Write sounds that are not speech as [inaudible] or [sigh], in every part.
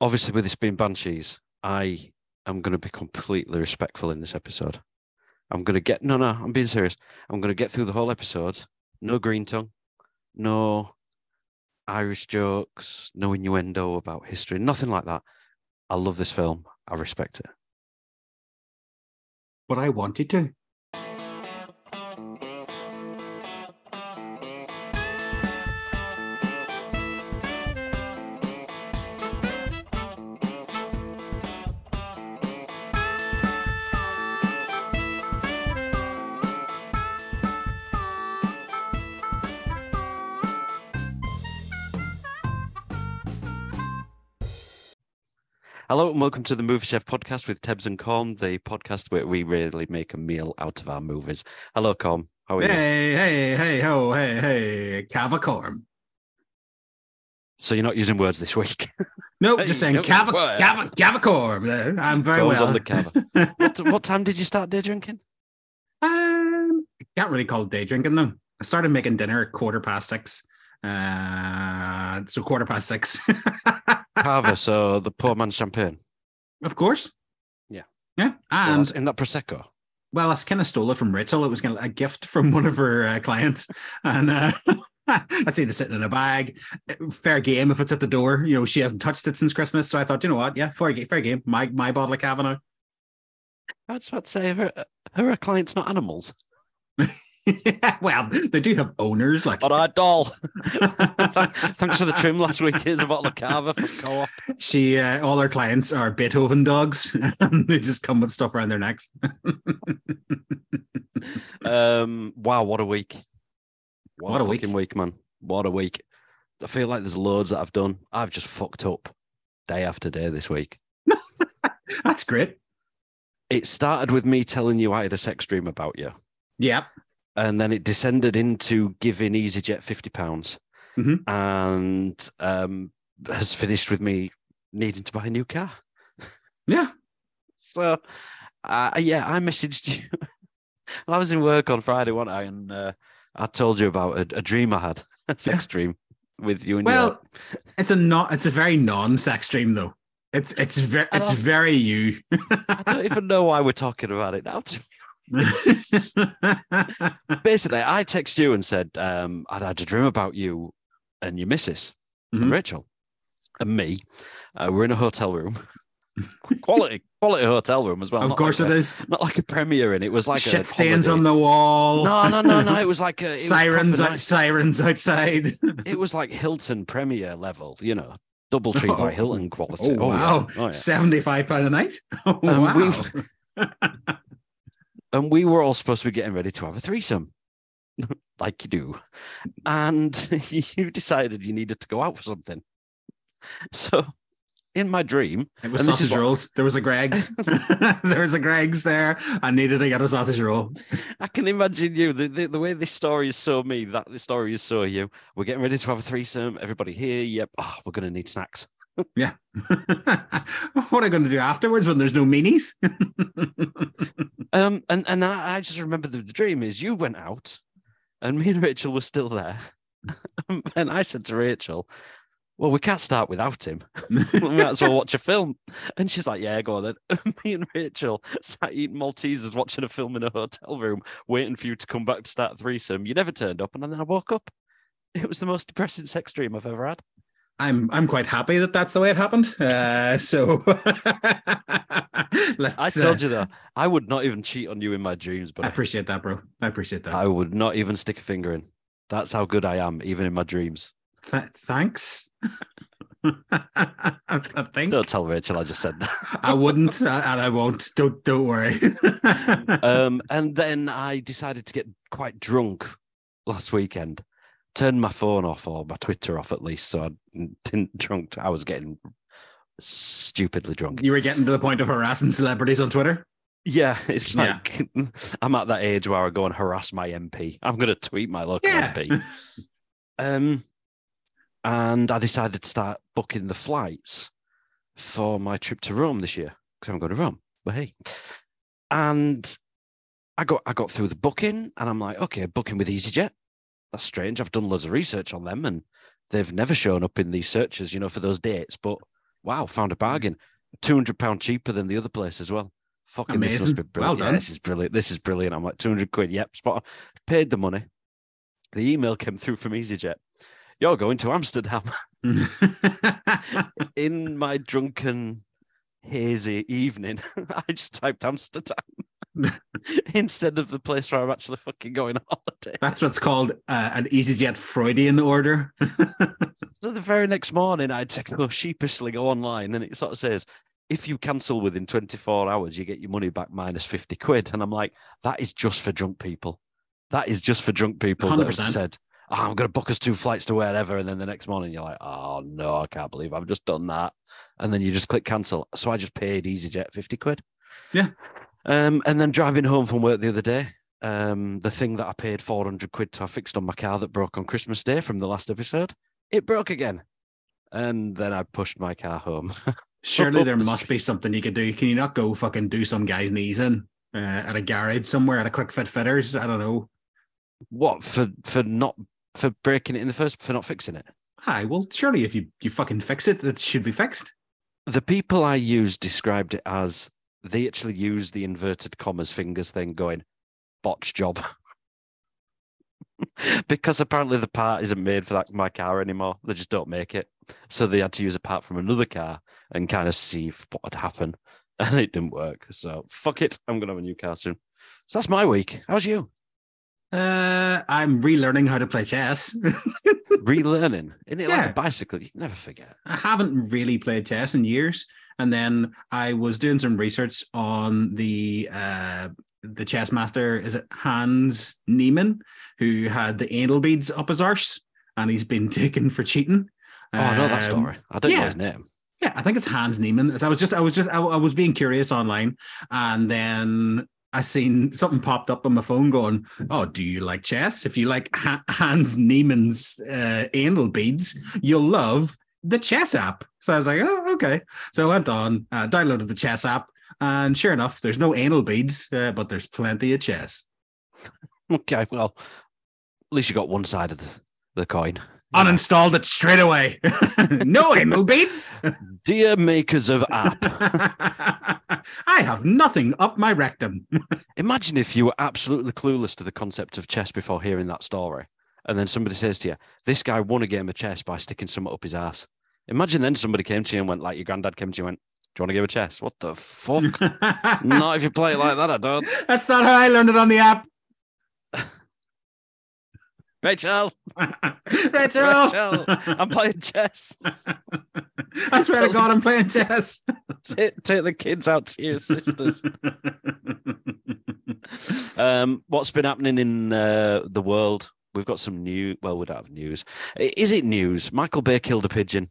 obviously with this being Banshees, I am going to be completely respectful in this episode. I'm going to get no, no. I'm being serious. I'm going to get through the whole episode. No green tongue, no Irish jokes, no innuendo about history, nothing like that. I love this film. I respect it. But I wanted to. Hello and welcome to the Movie Chef podcast with Tebs and Com, the podcast where we really make a meal out of our movies. Hello, Com. How are you? Hey, hey, hey, ho, hey, hey, Cavacorn. So you're not using words this week. [laughs] Nope, Hey, just saying no, Cava. Cava, Cavacorn. I'm very Goes well. on the cover. [laughs] what, what time did you start day drinking? um, can't really call it day drinking though. I started making dinner at quarter past six. Uh, so quarter past six. [laughs] Cava, so the poor man's champagne. of course. Yeah. Yeah. And in that prosecco. Well, I kind of stole it from Rachel. It was kind of a gift from one of her uh, clients, and uh, [laughs] I seen it sitting in a bag. Fair game if it's at the door. You know, she hasn't touched it since Christmas, so I thought, you know what? Yeah, fair game. Fair game. My my bottle of Kavanaugh. I was about to say, her, her clients not animals. [laughs] [laughs] well, they do have owners. Like All right, doll. [laughs] Thanks for the trim last week. Here's a bottle of Cava from Co-op. she, uh, all her clients are Beethoven dogs, [laughs] they just come with stuff around their necks. Um, wow, what a week! What, What a, a week. fucking week, man! What a week! I feel like there's loads that I've done. I've just fucked up day after day this week. That's great. It started with me telling you I had a sex dream about you, Yep. And then it descended into giving EasyJet fifty pounds, Mhm. and um, has finished with me needing to buy a new car. Yeah. [laughs] So, uh, yeah, I messaged you. [laughs] well, I was in work on Friday, wasn't I? And uh, I told you about a, a dream I had, a [laughs] sex dream with you and your Well, it's a not. It's a very non-sex dream though. It's it's very it's very you. I don't even know why we're talking about it now. [laughs] Basically, I text you and said um, I'd had a dream about you and your missus, and Mhm. Rachel, and me. Uh, we're in a hotel room, [laughs] quality quality hotel room as well. of not course like it a, is. Not like a premiere, and it was like Shit a stains on the wall. No, no, no, no. It was like a sirens, out, nice. sirens outside. [laughs] It was like Hilton Premier level, you know, double tree Oh. by Hilton quality. Oh, wow, yeah. Oh, yeah. seventy-five pound a night. Oh, Um, wow. And we were all supposed to be getting ready to have a threesome, [laughs] like you do. And [laughs] you decided you needed to go out for something. So, in my dream, It was and this is sausage what- rolls. There was a Greg's. [laughs] there was a Greg's there. I needed to get a sausage roll. I can imagine you. The, the, the way this story is so me, that the story is so you. We're getting ready to have a threesome. Everybody here. Yep. Oh, we're going to need snacks. Yeah. [laughs] what are I going to do afterwards when there's no meanies? [laughs] Um, and and I, I just remember the, the dream is you went out, and me and Rachel were still there, [laughs] and I said to Rachel, "Well, we can't start without him. we might as well watch a film." And she's like, "Yeah, go on then." me and Rachel sat eating Maltesers, watching a film in a hotel room, waiting for you to come back to start threesome. You never turned up, and then I woke up. It was the most depressing sex dream I've ever had. I'm I'm quite happy that that's the way it happened. Uh, [laughs] so [laughs] let's. I told you that I would not even cheat on you in my dreams, but I I, appreciate that, bro. I appreciate that. I would not even stick a finger in. That's how good I am, even in my dreams. Th- thanks. [laughs] I think Don't tell Rachel I just said that. I wouldn't, uh, and I won't. Don't don't worry. um, and then I decided to get quite drunk last weekend. Turned my phone off or my Twitter off at least, so I didn't [laughs] drunk. I was getting stupidly drunk. you were getting to the point of harassing celebrities on Twitter. Yeah, [laughs] it's Yeah. like [laughs] I'm at that age where I go and harass my MP. I'm going to tweet my local Yeah. MP. Um, and I decided to start booking the flights for my trip to Rome this year because I'm going to Rome. But hey, and I got I got through the booking, and I'm like, okay, booking with EasyJet. That's strange. I've done loads of research on them, and they've never shown up in these searches, you know, for those dates. But wow, found a bargain. Two hundred pound cheaper than the other place as well. Fucking this must Amazing. be Well brilliant. Yeah, done. this is brilliant. This is brilliant. I'm like two hundred quid. Yep, spot. on. Paid the money. The email came through from EasyJet. You're going to Amsterdam. [laughs] [laughs] In my drunken, hazy evening, [laughs] I just typed Amsterdam [laughs] instead of the place where I'm actually fucking going on holiday. That's what's called uh, an EasyJet Freudian order. [laughs] So the very next morning, I go sheepishly go online, and it sort of says, if you cancel within 24 hours, you get your money back minus 50 quid. And I'm like, that is just for drunk people. That is just for drunk people that have 100%. said, oh, I'm going to book us two flights to wherever. And then the next morning, you're like, oh, no, I can't believe I've just done that. And then you just click cancel. So I just paid EasyJet 50 quid. Yeah. Um, and then driving home from work the other day, um, the thing that I paid 400 quid to have fixed on my car that broke on Christmas Day from the last episode, it broke again. And then I pushed my car home. [laughs] Surely there must be something you could do. Can you not go fucking do some guy's knees in uh, at a garage somewhere at a quick fit fitters? I don't know. what for? For not for breaking it in the first for not fixing it. Hi, well, surely if you you fucking fix it, it should be fixed. The people I used described it as they actually use the inverted commas fingers thing, going botch job. [laughs] because apparently the part isn't made for that my car anymore. They just don't make it. So they had to use a part from another car and kind of see what would happen. [laughs] And it didn't work. So fuck it. I'm gonna have a new car soon. So that's my week. How's you? Uh, I'm relearning how to play chess. [laughs] Relearning. Isn't it like a bicycle? You can never forget. I haven't really played chess in years. And then I was doing some research on the uh, the chess master. Is it Hans Niemann, who had the anal beads up his arse, and he's been [laughs] taken for cheating. Oh, I know that Um, story. I don't know his name. Yeah, I think it's Hans Niemann. I was just, I was just, I, I was being curious online, and then I seen something popped up on my phone going, "Oh, do you like chess? If you like ha- Hans Niemann's uh, anal beads, you'll love the chess app." So I was like, "Oh, okay." So I went on, uh, downloaded the chess app, and sure enough, there's no anal beads, uh, but there's plenty of chess. [laughs] Okay, well, at least you got one side of the, the coin. [laughs] Uninstalled it straight away. [laughs] no anal beads. Dear makers of app, I have nothing up my rectum. imagine if you were absolutely clueless to the concept of chess before hearing that story. And then somebody says to you, this guy won a game of chess by sticking something up his ass. Imagine then somebody came to you and went, like your granddad came to you and went, Do you want to game a chess? What the fuck? [laughs] Not if you play it like that, I don't. That's not how I learned it on the app. [laughs] Rachel, [laughs] Rachel. Rachel, I'm playing chess. I swear to God, I'm playing chess. Take, take the kids out to your sisters. Um, what's been happening in uh, the world? We've got some new. Well, we don't have news. Is it news? Michael Bay killed a pigeon.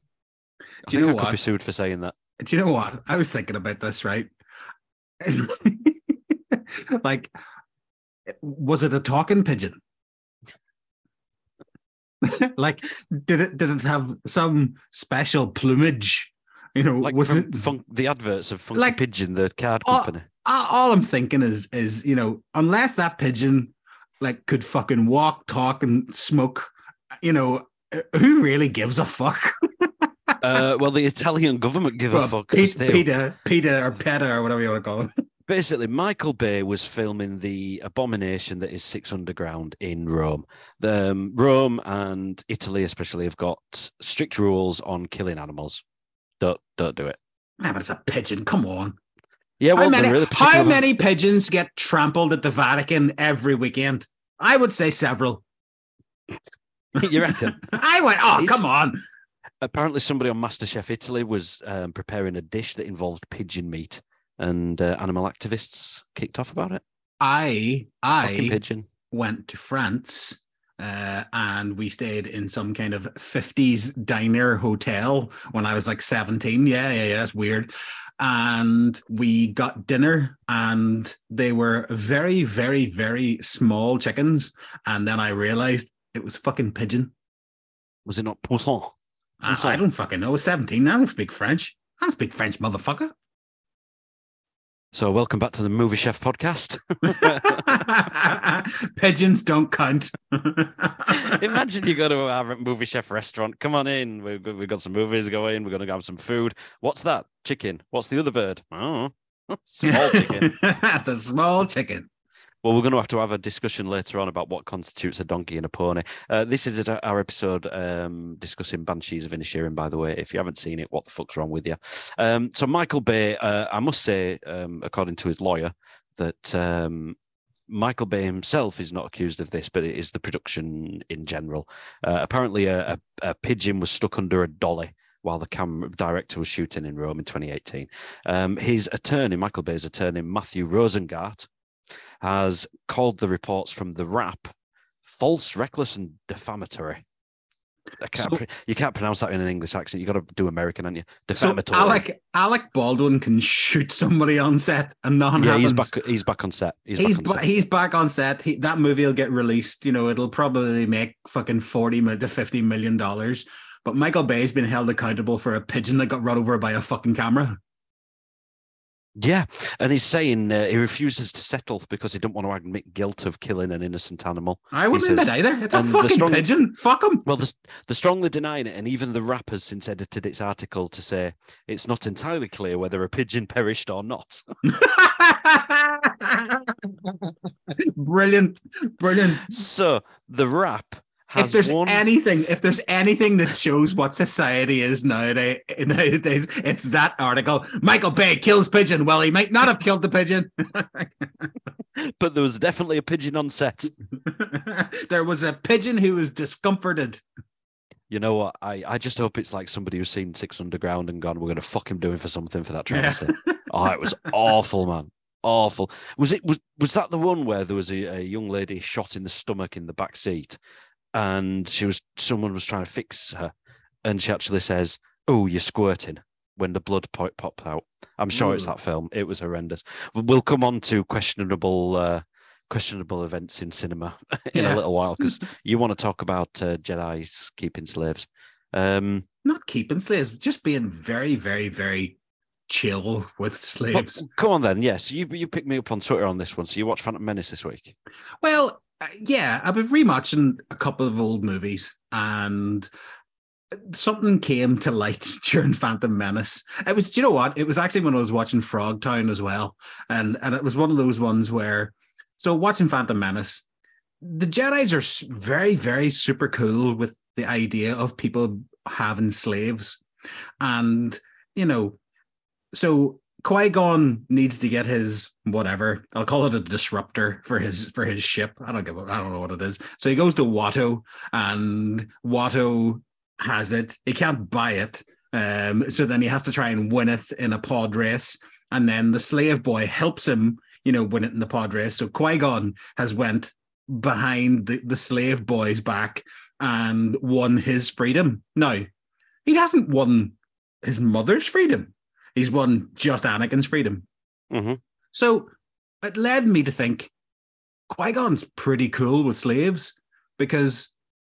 I Do you think know I could be what? sued for saying that. Do you know what? I was thinking about this, right? [laughs] like, was it a talking pigeon? [laughs] like, did it did it have some special plumage? You know, Like was it fun- the adverts of Funky like- Pigeon, the card company. all all I'm thinking is is you know unless that pigeon like could fucking walk, talk, and smoke, you know, uh, who really gives a fuck? [laughs] uh, well, the Italian government give a fuck. Peter, Peter, or Peta, or whatever you want to call it. [laughs] basically Michael Bay was filming the abomination that is Six Underground in Rome. The um, Rome and Italy especially have got strict rules on killing animals. Don't don't do it. Man, but it's a pigeon. Come on. Yeah, well, how many, really how many pigeons get trampled at the Vatican every weekend? I would say several. [laughs] you reckon? [laughs] I went, oh, It's- come on. Apparently, somebody on MasterChef Italy was um, preparing a dish that involved pigeon meat, and uh, animal activists kicked off about it. I, I pigeon. went to France uh, and we stayed in some kind of 50s diner hotel when I was like 17. Yeah, yeah, yeah. It's weird. And we got dinner and they were very, very, very small chickens. And then I realized it was fucking pigeon. Was it not poisson? I, I don't fucking know. I was 17. now. I don't speak French. I don't speak French, motherfucker. So, welcome back to the Movie Chef podcast. [laughs] Pigeons don't count. [laughs] Imagine you go to a movie chef restaurant. Come on in. We've got, we've got some movies going. We're going to have some food. What's that? Chicken. What's the other bird? Oh, [laughs] small chicken. That's a small chicken. Well, we're going to have to have a discussion later on about what constitutes a donkey and a pony. Uh, this is our episode um, discussing Banshees of Inisherin, by the way. If you haven't seen it, what the fuck's wrong with you? Um, so, Michael Bay, uh, I must say, um, according to his lawyer, that um, Michael Bay himself is not accused of this, but it is the production in general. Uh, apparently, a, a, a, pigeon was stuck under a dolly while the camera director was shooting in Rome in 2018. Um, his attorney, Michael Bay's attorney, Matthew Rosengart, has called the reports from the Wrap false, reckless, and defamatory. Can't, so, you can't pronounce that in an English accent. You got to do American, aren't you? Defamatory. So Alec Alec Baldwin can shoot somebody on set and nothing yeah, happens. he's back. He's back on set. He's, he's back on set. he's back on set. He, that movie will get released. You know, it'll probably make fucking forty to fifty million dollars. But Michael Bay's been held accountable for a pigeon that got run over by a fucking camera. Yeah, and he's saying uh, he refuses to settle because he don't want to admit guilt of killing an innocent animal. I wouldn't admit either. It's a fucking strong, pigeon. Fuck him. Well, the, the strongly denying it, and even the Wrap has since edited its article to say it's not entirely clear whether a pigeon perished or not. [laughs] brilliant, brilliant. So the Wrap if there's one... anything, if there's anything that shows what society is nowadays, [laughs] nowadays, it's that article. Michael Bay kills pigeon. Well, he might not have killed the pigeon, [laughs] but there was definitely a pigeon on set. [laughs] there was a pigeon who was discomforted. You know what? I, I just hope it's like somebody who's seen Six Underground and gone, we're going to fuck him doing for something for that travesty. Yeah. oh, it was awful, man awful. Was it was was that the one where there was a, a, young lady shot in the stomach in the back seat, and she was someone was trying to fix her, and she actually says, "Oh, you're squirting." When the blood po- popped out, I'm sure mm. it's that film. It was horrendous. We'll come on to questionable, uh, questionable events in cinema [laughs] in yeah. a little while because [laughs] you want to talk about uh, Jedi's keeping slaves. Um, Not keeping slaves, just being very, very, very chill with slaves. Well, come on then. Yes, you you picked me up on Twitter on this one. So you watched Phantom Menace this week. Well, Uh, yeah, I've been rewatching a couple of old movies and something came to light [laughs] during Phantom Menace. It was, do you know what? It was actually when I was watching Frog Town as well. And and it was one of those ones where so watching Phantom Menace, the Jedi's are very, very super cool with the idea of people having slaves. And, you know, so Qui Gon needs to get his whatever. I'll call it a disruptor for his for his ship. I don't give. I don't know what it is. So he goes to Watto, and Watto has it. He can't buy it. Um, so then he has to try and win it in a pod race, and then the slave boy helps him, you know, win it in the pod race. So Qui Gon has went behind the, the slave boy's back and won his freedom. Now he hasn't won his mother's freedom He's won just Anakin's freedom. Mm-hmm. So it led me to think Qui Gon's pretty cool with slaves because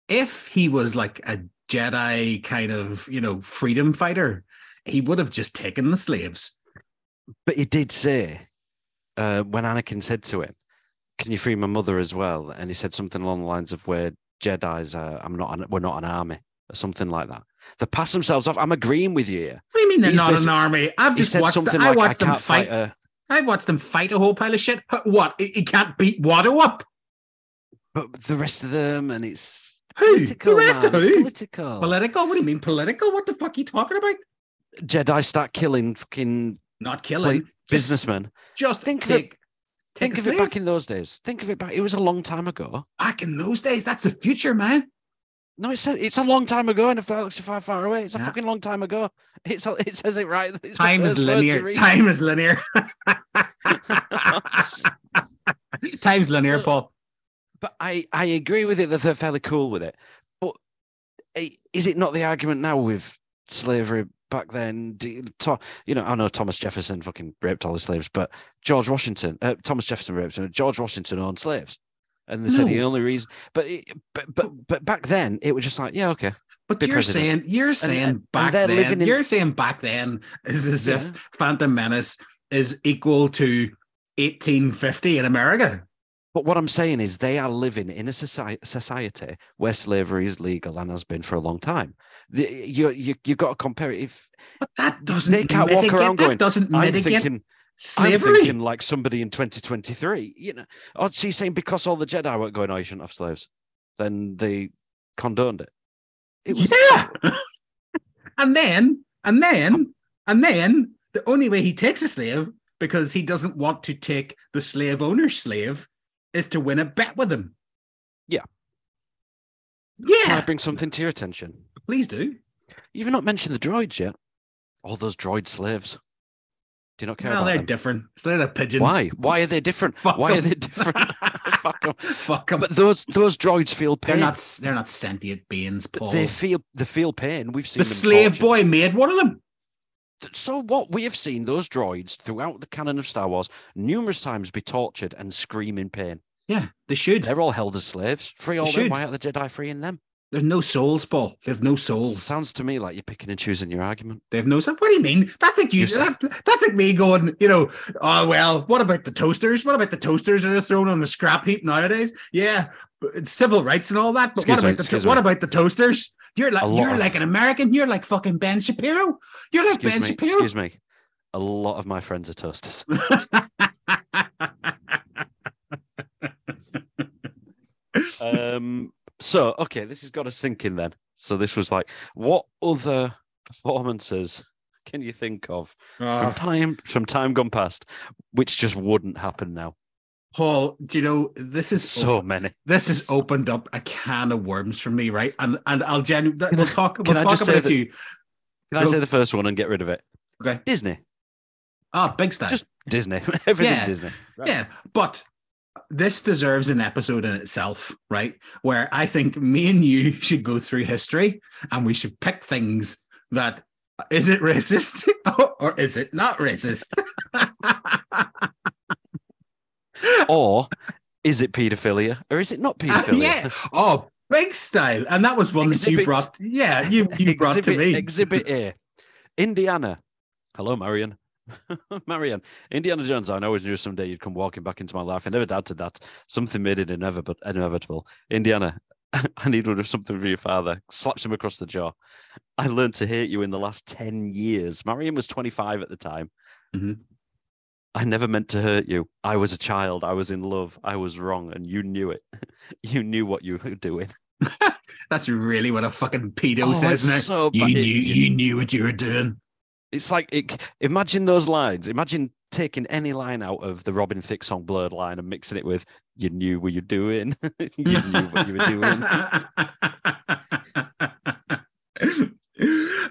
if he was like a Jedi kind of, you know, freedom fighter, he would have just taken the slaves. But he did say uh, when Anakin said to him, "Can you free my mother as well?" and he said something along the lines of, "Where Jedi's, uh, I'm not, an, we're not an army." Or something like that. They pass themselves off. I'm agreeing with you here. What do you mean they're He's not an army? I've just watched. Them, like, I watched I them fight. fight I watched them fight a whole pile of shit. What? He can't beat Watto up. But the rest of them, and it's who? Political, the rest man. of who? It's political. Political? What do you mean political? What the fuck are you talking about? Jedi start killing fucking not killing like, businessmen. Just think take, think of it back in those days. Think of it back. It was a long time ago. Back in those days, that's the future, man. No, it says it's a long time ago, and if that looks far, far away, it's a yeah. fucking long time ago. [laughs] It's a, it says it right. Time is linear. Time is linear. Time's linear, Paul. But I I agree with it that they're fairly cool with it. But eh, is it not the argument now with slavery back then? You, you know, I know Thomas Jefferson fucking raped all the slaves, but George Washington, uh, Thomas Jefferson raped, George Washington owned slaves and they no. said the only reason, but but but but back then it was just like, yeah, okay. But you're president. saying you're saying and, back and then in... you're saying back then is as yeah. if Phantom Menace is equal to 1850 in America. But what I'm saying is, they are living in a society, society where slavery is legal and has been for a long time. The, you you you got to compare it. If But that doesn't they can't walk mitigate, around that going, doesn't I'm mitigate thinking, I'm thinking like somebody in 2023, you know. Oh, so you're saying because all the Jedi weren't going, oh, you shouldn't have slaves, then they condoned it. It was yeah. [laughs] and then, and then, um, and then, the only way he takes a slave because he doesn't want to take the slave owner's slave is to win a bet with him. Yeah. Yeah. Can I bring something to your attention? Please do. You've not mentioned the droids yet. All those droid slaves. Do you not care about they're them? different. So they're the pigeons. Why? Why are they different? [laughs] Fuck Why are they different? [laughs] Fuck 'em. Fuck 'em. But those those droids feel They're pain. not. They're not sentient beings, Paul. They feel they feel pain. We've seen the them slave tortured. boy made one of them. So what? We have seen those droids throughout the canon of Star Wars numerous times be tortured and scream in pain. Yeah, they should. They're all held as slaves. Free all They them. should. Why aren't the Jedi freeing them? There's no souls, Paul. They have no souls. Sounds to me like you're picking and choosing your argument. They have no soul. What do you mean? That's like you. That, that's like me going. You know. Oh well. What about the toasters? What about the toasters that are thrown on the scrap heap nowadays? Yeah, it's civil rights and all that. But Excuse what me, about the excuse what about the toasters? You're like you're of- like an American. You're like fucking Ben Shapiro. You're like Excuse Ben me. Shapiro. Excuse me. A lot of my friends are toasters. [laughs] um. So okay, this has got us thinking then. So this was like, what other performances can you think of from Oh, time from time gone past, which just wouldn't happen now? Paul, do you know this is So many. this has opened up a can of worms for me, right? And and I'll genuinely we'll talk. can We'll I talk just about say a few. Can I say the first one and get rid of it? Okay. Disney. Ah, big style. Just Disney. [laughs] Everything Yeah. Disney. Right. Yeah, but this deserves an episode in itself, right? Where I think me and you [laughs] should go through history and we should pick things that is it racist [laughs] or is it not racist? [laughs] Or is it paedophilia or is it not Uh, paedophilia? yeah. Oh, big style. And that was one that you brought. Yeah, you, you brought to me. Exhibit A. Indiana. Hello, Marion. [laughs] Marion. Indiana Jones. I always knew someday you'd come walking back into my life. I never doubted that. Something made it inevitable. inevitable. Indiana. [laughs] I need one of something for your father. Slaps him across the jaw. I learned to hate you in the last 10 years. Marion was 25 at the time. Mhm. I never meant to hurt you. I was a child. I was in love. I was wrong, and you knew it. [laughs] you knew what you were doing. That's really what a fucking pedo Oh, says now. so you knew you knew what you were doing. It's like it, imagine those lines. Imagine taking any line out of the Robin Thicke song "Blurred Line" and mixing it with "You knew what you're doing." [laughs] you knew what you were doing. [laughs]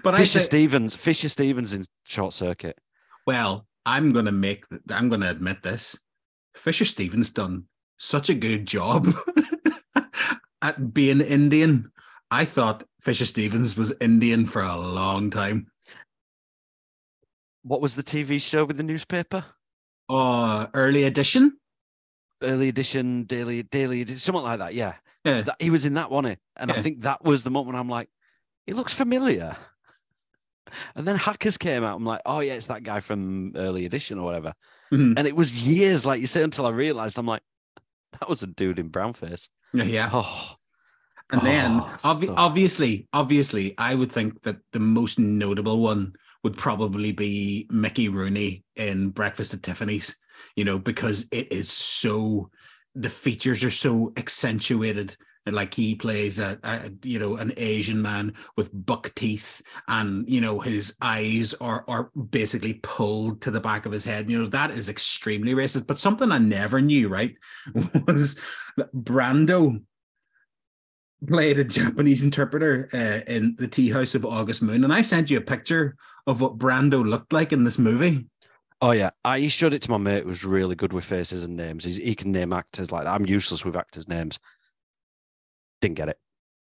but I Fisher say, Stevens, Fisher Stevens in Short Circuit. well, I'm gonna make. I'm gonna admit this. Fisher Stevens done such a good job [laughs] at being Indian. I thought Fisher Stevens was Indian for a long time. What was the TV show with the newspaper? Oh, early edition. Early edition, daily, daily, edition, something like that. Yeah, Yeah. that, he was in that one, and I think that was the moment I'm like, he looks familiar. And then Hackers came out. I'm like, oh yeah, it's that guy from Early Edition or whatever. Mhm. And it was years, like you say, until I realized I'm like, that was a dude in brownface. Yeah, yeah. Oh, And then, Oh, obvi- obviously, obviously, I would think that the most notable one would probably be Mickey Rooney in Breakfast at Tiffany's. You know, because it is so the features are so accentuated. And like he plays a, a you know an Asian man with buck teeth, and you know his eyes are are basically pulled to the back of his head. You know that is extremely racist. But something I never knew, right, [laughs] was Brando played a Japanese interpreter uh, in the Tea House of August Moon, and I sent you a picture of what Brando looked like in this movie. oh yeah. I showed it to my mate. who was really good with faces and names. He's, he can name actors like that. I'm useless with actors' names. Didn't get it.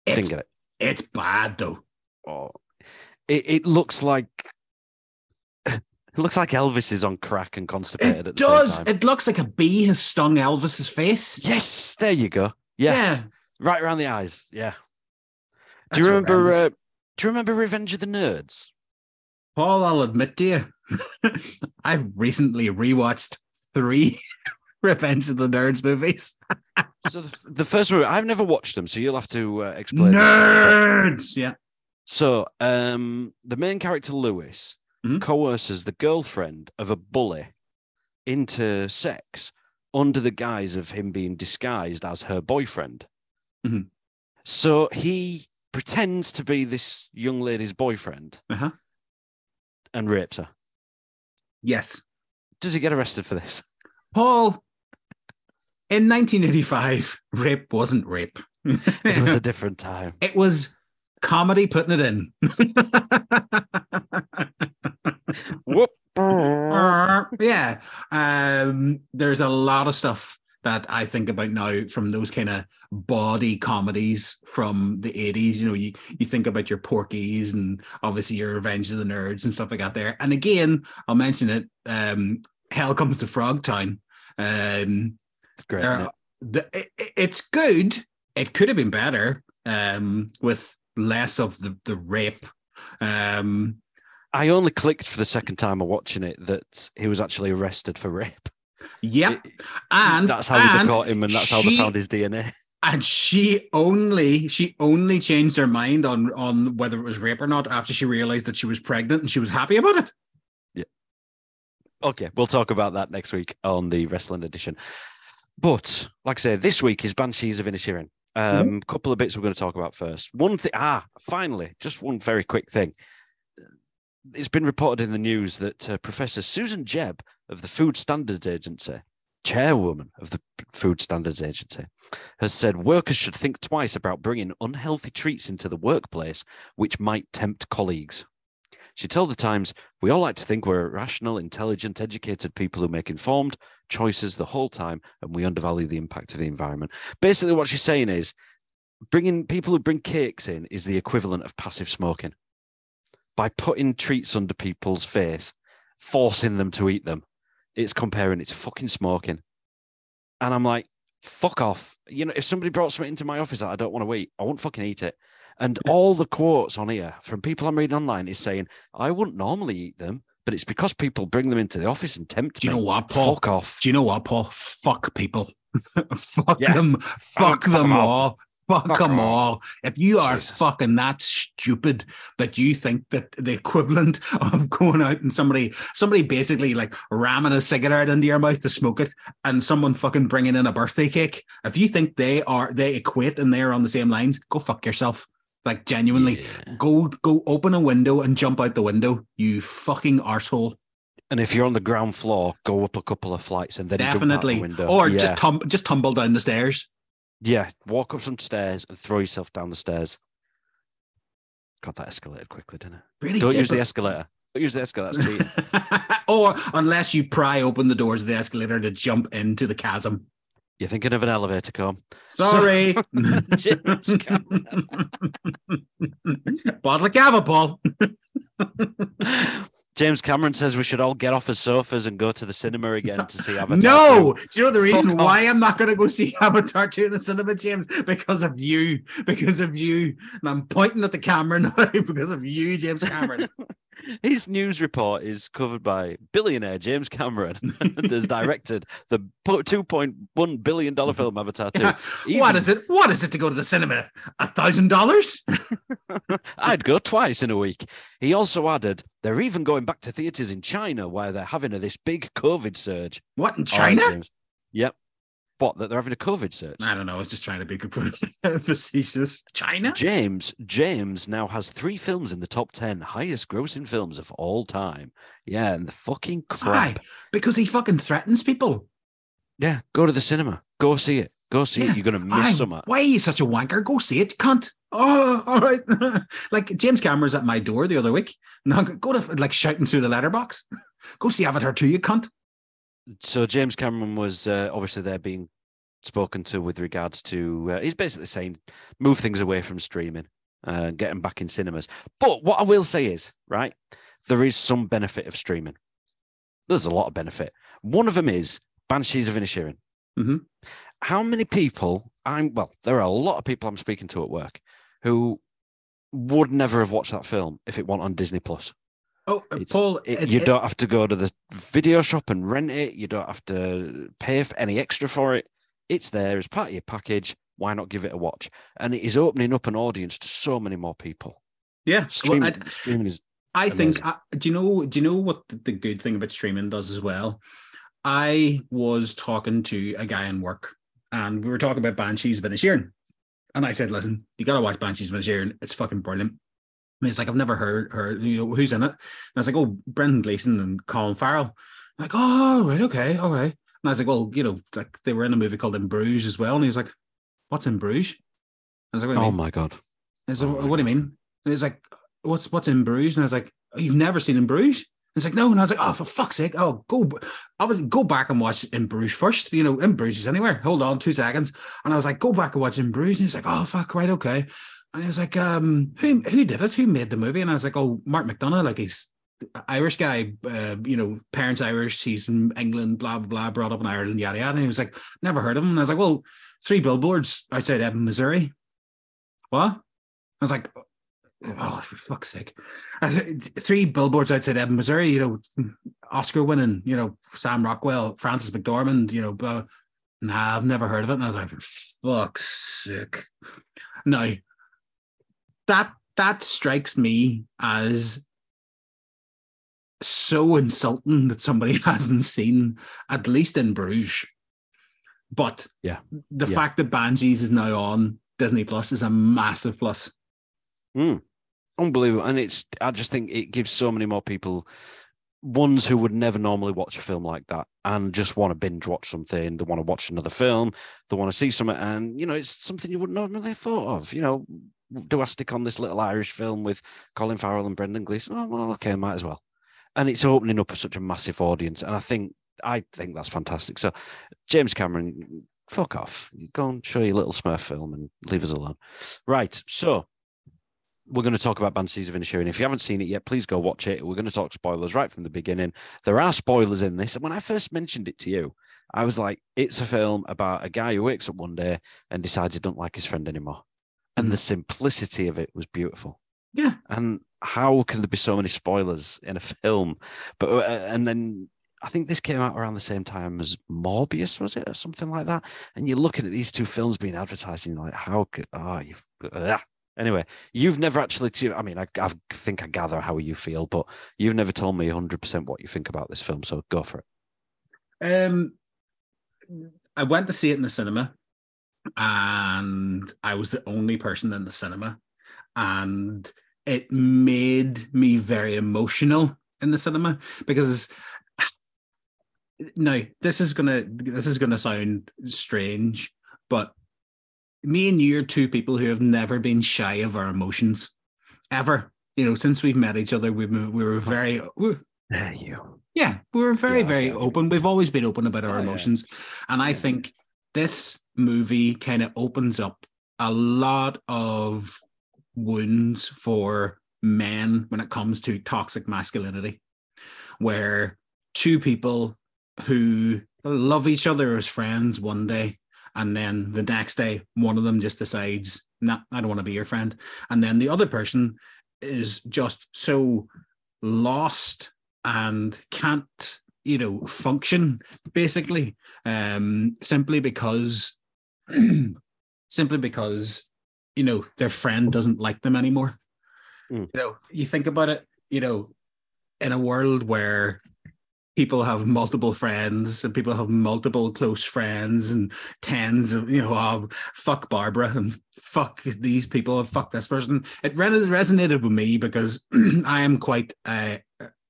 It's, Didn't get it. it's bad though. Oh, it, it looks like [clears throat] it looks like Elvis is on crack and constipated It at the does. same time. It looks like a bee has stung Elvis's face. Yes, there you go. Yeah, right around the eyes. Yeah. Do you remember? Uh, do you remember Revenge of the Nerds? Paul, I'll admit to you, [laughs] I've recently rewatched three [laughs] Revenge of the Nerds movies. [laughs] So the, the first movie, I've never watched them, so you'll have to uh, explain. this to me, but- Nerds. Yeah. So, um, the main character Lewis Mhm. coerces the girlfriend of a bully into sex under the guise of him being disguised as her boyfriend. Mhm. So he pretends to be this young lady's boyfriend Uh-huh. and rapes her. Yes. Does he get arrested for this? Paul, in 1985, rape wasn't rape. [laughs] It was a different time. it was comedy putting it in. Whoop. [laughs] yeah. Um, there's a lot of stuff that I think about now from those kind of body comedies from the 80s. You know, you, you think about your Porky's and obviously your Revenge of the Nerds and stuff like that there. And again, I'll mention it. Um, Hell comes to Frogtown. Um, It's great. there the, it, it's good. It could have been better um, with less of the, the rape. Um, I only clicked for the second time of watching it that he was actually arrested for rape. Yep. It- And that's how they caught him, and that's how they she- found his DNA. and she only she only changed her mind on on whether it was rape or not after she realized that she was pregnant and she was happy about it. Yeah. Okay, we'll talk about that next week on the wrestling edition. But like I say, this week is Banshees of Inisherin. Um, couple of bits we're going to talk about first. One thing, ah, finally, just one very quick thing. It's been reported in the news that uh, Professor Susan Jebb of the Food Standards Agency, chairwoman of the Food Standards Agency, has said workers should think twice about bringing unhealthy treats into the workplace, which might tempt colleagues. She told the Times, We all like to think we're rational, intelligent, educated people who make informed choices the whole time, and we undervalue the impact of the environment. Basically, what she's saying is bringing people who bring cakes in is the equivalent of passive smoking. By putting treats under people's face, forcing them to eat them, it's comparing it to fucking smoking. And I'm like, fuck off. You know, if somebody brought something into my office that I don't want to eat, I won't fucking eat it. And all the quotes on here from people I'm reading online is saying, I wouldn't normally eat them, but it's because people bring them into the office and tempt Do you me. know what, Paul? Fuck off. Do you know what, Paul? Fuck people. [laughs] fuck Yeah. them. Fuck fuck them 'em all. Fuck Fuck them 'em all. If you are Jesus. fucking that stupid that you think that the equivalent [laughs] of going out and somebody somebody basically like ramming a cigarette into your mouth to smoke it and someone fucking bringing in a birthday cake, if you think they are they equate and they're on the same lines, go fuck yourself. Like genuinely, Yeah. go go open a window and jump out the window, you fucking arsehole. And if you're on the ground floor, go up a couple of flights and then jump out Definitely. the window. Or yeah. just tum- just tumble down the stairs. Yeah, walk up some stairs and throw yourself down the stairs. God, that escalated quickly, didn't it? Really Don't did use the escalator. Don't use the escalator. That's cheating. [laughs] or unless you pry open the doors of the escalator to jump into the chasm. You're thinking of an elevator comb. Sorry. [laughs] Cameron. [laughs] Bottle of. James Cameron says we should all get off the sofas and go to the cinema again to see [laughs] Avatar. No, 2. do you know the reason Fuck why I'm not going to go see [laughs] Avatar 2 in the cinema, James? Because of you. Because of you. And I'm pointing at the camera [laughs] now because of you, James Cameron. His news report is covered by billionaire James Cameron [laughs] and has [laughs] directed the $2.1 billion film Avatar 2. what Even- is it? What is it to go to the cinema? A thousand dollars? [laughs] I'd go twice in a week. He also added, they're even going back to theatres in China where they're having a, this big COVID surge. What in China? Yep. What, that they're having a COVID search? I don't know. I was just trying to be [laughs] facetious. China? James James now has three films in the top 10 highest grossing films of all time. Yeah, and the fucking crap. Aye, because he fucking threatens people. Yeah, go to the cinema. Go see it. Go see Yeah, it. You're going to miss summer. Why are you such a wanker? Go see it, cunt. Oh, [laughs] all right. [laughs] like James Cameron's at my door the other week. Now go to like shouting through the letterbox. Go see Avatar 2, you cunt. So James Cameron was uh, obviously there being spoken to with regards to, uh, he's basically saying move things away from streaming uh, and get them back in cinemas. But what I will say is, right, there is some benefit of streaming. There's a lot of benefit. One of them is Banshees of Inisherin. Mhm. How many people? I'm well. There are a lot of people I'm speaking to at work who would never have watched that film if it went on Disney Plus. Oh, uh, It's- Paul, It- it- you it- don't have to go to the video shop and rent it. You don't have to pay for any extra for it. It's there as part of your package. Why not give it a watch? And it is opening up an audience to so many more people. yeah. Well, Streaming, I- streaming is I think. Amazing. Uh, do you know? Do you know what the, the good thing about streaming does as well? I was talking to a guy in work, and we were talking about Banshees of Inisherin, and I said, "Listen, you got to watch Banshees of Inisherin. It's fucking brilliant." And he's like, "I've never heard her. you know who's in it." And I was like, "Oh, Brendan Gleeson and Colin Farrell." I'm like, "Oh, right, okay, all right." And I was like, "Well, you know, like they were in a movie called In Bruges as well." And he was like, "What's In Bruges?" I was like, "What do you oh mean?" my god. I said, Oh my what do you mean? And he's like, what's what's in Bruges? And I was like, oh, you've never seen in Bruges? He's like, no. And I was like, oh, for fuck's sake. Oh, go. Obviously, go back and watch in Bruges first. You know, in Bruges is anywhere. Hold on two seconds. And I was like, go back and watch in Bruges. And he's like, oh, fuck, right, okay. And he was like, um, who who did it? Who made the movie? And I was like, oh, Mark McDonagh. Like he's Irish guy, uh, you know, parents Irish. He's from England, blah, blah, blah, brought up in Ireland, yada, yada. And he was like, never heard of him. And I was like, well, three billboards outside Ebbing, Missouri. What? I was like, oh, for fuck's sake. I Three billboards outside Ebbing, Missouri, you know, Oscar winning, you know, Sam Rockwell, Frances McDormand, you know, but nah, I've never heard of it. And I was like, fuck's sake. Now, that that strikes me as so insulting that somebody [laughs] hasn't seen, at least in Bruges. But Yeah. the Yeah. fact that Banshees is now on Disney Plus is a massive plus. Hmm. Unbelievable. And it's I just think it gives so many more people ones who would never normally watch a film like that and just want to binge watch something. They want to watch another film. They want to see something. And you know, it's something you wouldn't normally have thought of. You know, do I stick on this little Irish film with Colin Farrell and Brendan Gleeson? Oh well, okay, might as well. And it's opening up such a massive audience. And I think I think that's fantastic. So James Cameron, fuck off. Go and show your little Smurf film and leave us alone. Right. So we're going to talk about Banshees of Inisherin. If you haven't seen it yet, please go watch it. We're going to talk spoilers right from the beginning. There are spoilers in this. And when I first mentioned it to you, I was like, it's a film about a guy who wakes up one day and decides he doesn't like his friend anymore. And the simplicity of it was beautiful. Yeah. And how can there be so many spoilers in a [laughs] film? But uh, and then I think this came out around the same time as Morbius, was it, or something like that? And you're looking at these two films being advertised, and you're like, how could? Oh, you. Ugh. Anyway, you've never actually. I mean, I, I think I gather how you feel, but you've never told me 100 percent what you think about this film. So go for it. Um, I went to see it in the cinema, and I was the only person in the cinema, and it made me very emotional in the cinema because [sighs] now this is gonna this is gonna sound strange, but me and you are two people who have never been shy of our emotions ever. You know, since we've met each other, we've we were very we you. yeah, we were very, Yeah, very okay. open. We've always been open about our Oh, yeah. emotions. And I Yeah. think this movie kind of opens up a lot of wounds for men when it comes to toxic masculinity, where two people who love each other as friends one day, and then the next day, one of them just decides, nah, I don't want to be your friend. And then the other person is just so lost and can't you know function basically um simply because [clears throat] simply because you know their friend doesn't like them anymore Mm. you know you think about it you know in a world where people have multiple friends and people have multiple close friends and tens of you know oh, fuck barbara and fuck these people and fuck this person it re- resonated with me because [clears throat] i am quite uh,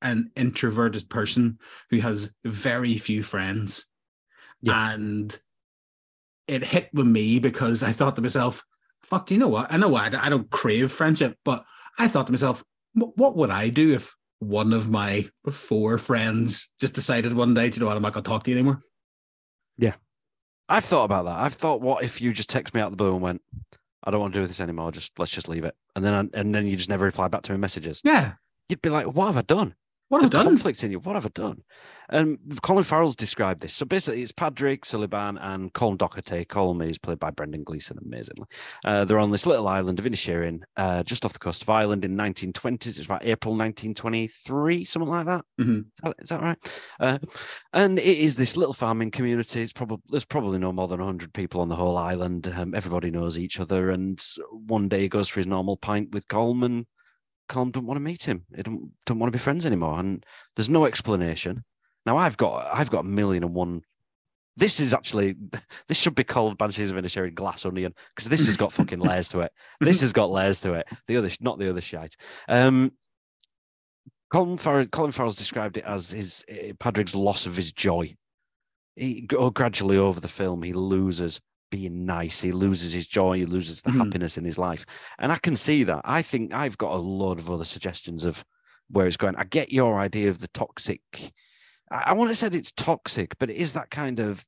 an introverted person who has very few friends. Yeah. And it hit with me because I thought to myself, fuck, do you know what? I know I, I don't crave friendship, but I thought to myself, what would I do if one of my four friends just decided one day, do you know what, I'm not going to talk to you anymore? Yeah. I've thought about that. I've thought, what if you just text me out the blue and went, I don't want to do this anymore. Just let's just leave it. And then and then you just never reply back to my messages. Yeah. You'd be like, what have I done? What have I done? conflict in you. What have I done? And Colin Farrell's described this. So basically, it's Padraig Sullivan and Colm Doherty. Colm is played by Brendan Gleeson, amazingly. Uh, they're on this little island of Inisherin, uh, just off the coast of Ireland in 1920s. It's about April 1923, something like that. Mhm. Is that, is that right? Uh, and it is this little farming community. It's probably there's probably no more than 100 people on the whole island. Um, everybody knows each other. And one day he goes for his normal pint with Colm Colm don't want to meet him. He don't don't want to be friends anymore. And there's no explanation. Now I've got I've got a million and one. This is actually [laughs] this should be called Banshees of Inisherin Glass Onion because this has got fucking layers to it. [laughs] This has got layers to it. The other not the other shite. Um, Colin Farrell, Colin Farrell's described it as his uh, Padraig's loss of his joy. He go gradually over the film he loses being nice. He loses his joy. He loses the Mhm. happiness in his life, and I can see that. I think I've got a lot of other suggestions of where it's going. I get your idea of the toxic. I, I want to say it's toxic, but it is that kind of.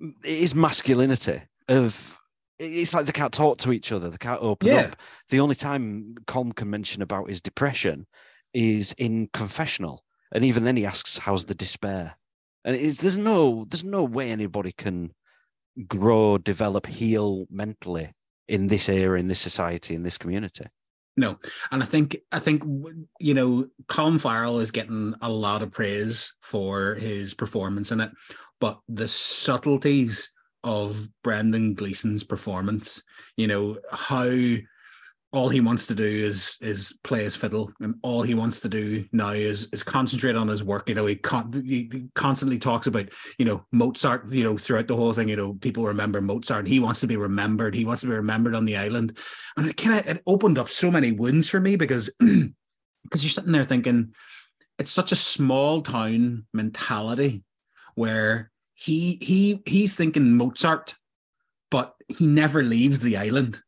It is masculinity of. It's like they can't talk to each other. They can't open Yeah. up. The only time Colm can mention about his depression is in confessional, and even then he asks, "How's the despair?" And it's there's no there's no way anybody can grow, develop, heal mentally in this era, in this society, in this community. No, and I think I think you know Colin Farrell is getting a lot of praise for his performance in it, but the subtleties of Brendan Gleeson's performance, you know how all he wants to do is is play his fiddle, and all he wants to do now is is concentrate on his work. You know, he, con- he constantly talks about you know Mozart. You know, throughout the whole thing, you know, people remember Mozart. He wants to be remembered. He wants to be remembered on the island, and it kind of it opened up so many wounds for me because [clears throat] because you're sitting there thinking it's such a small town mentality where he he he's thinking Mozart, but he never leaves the island.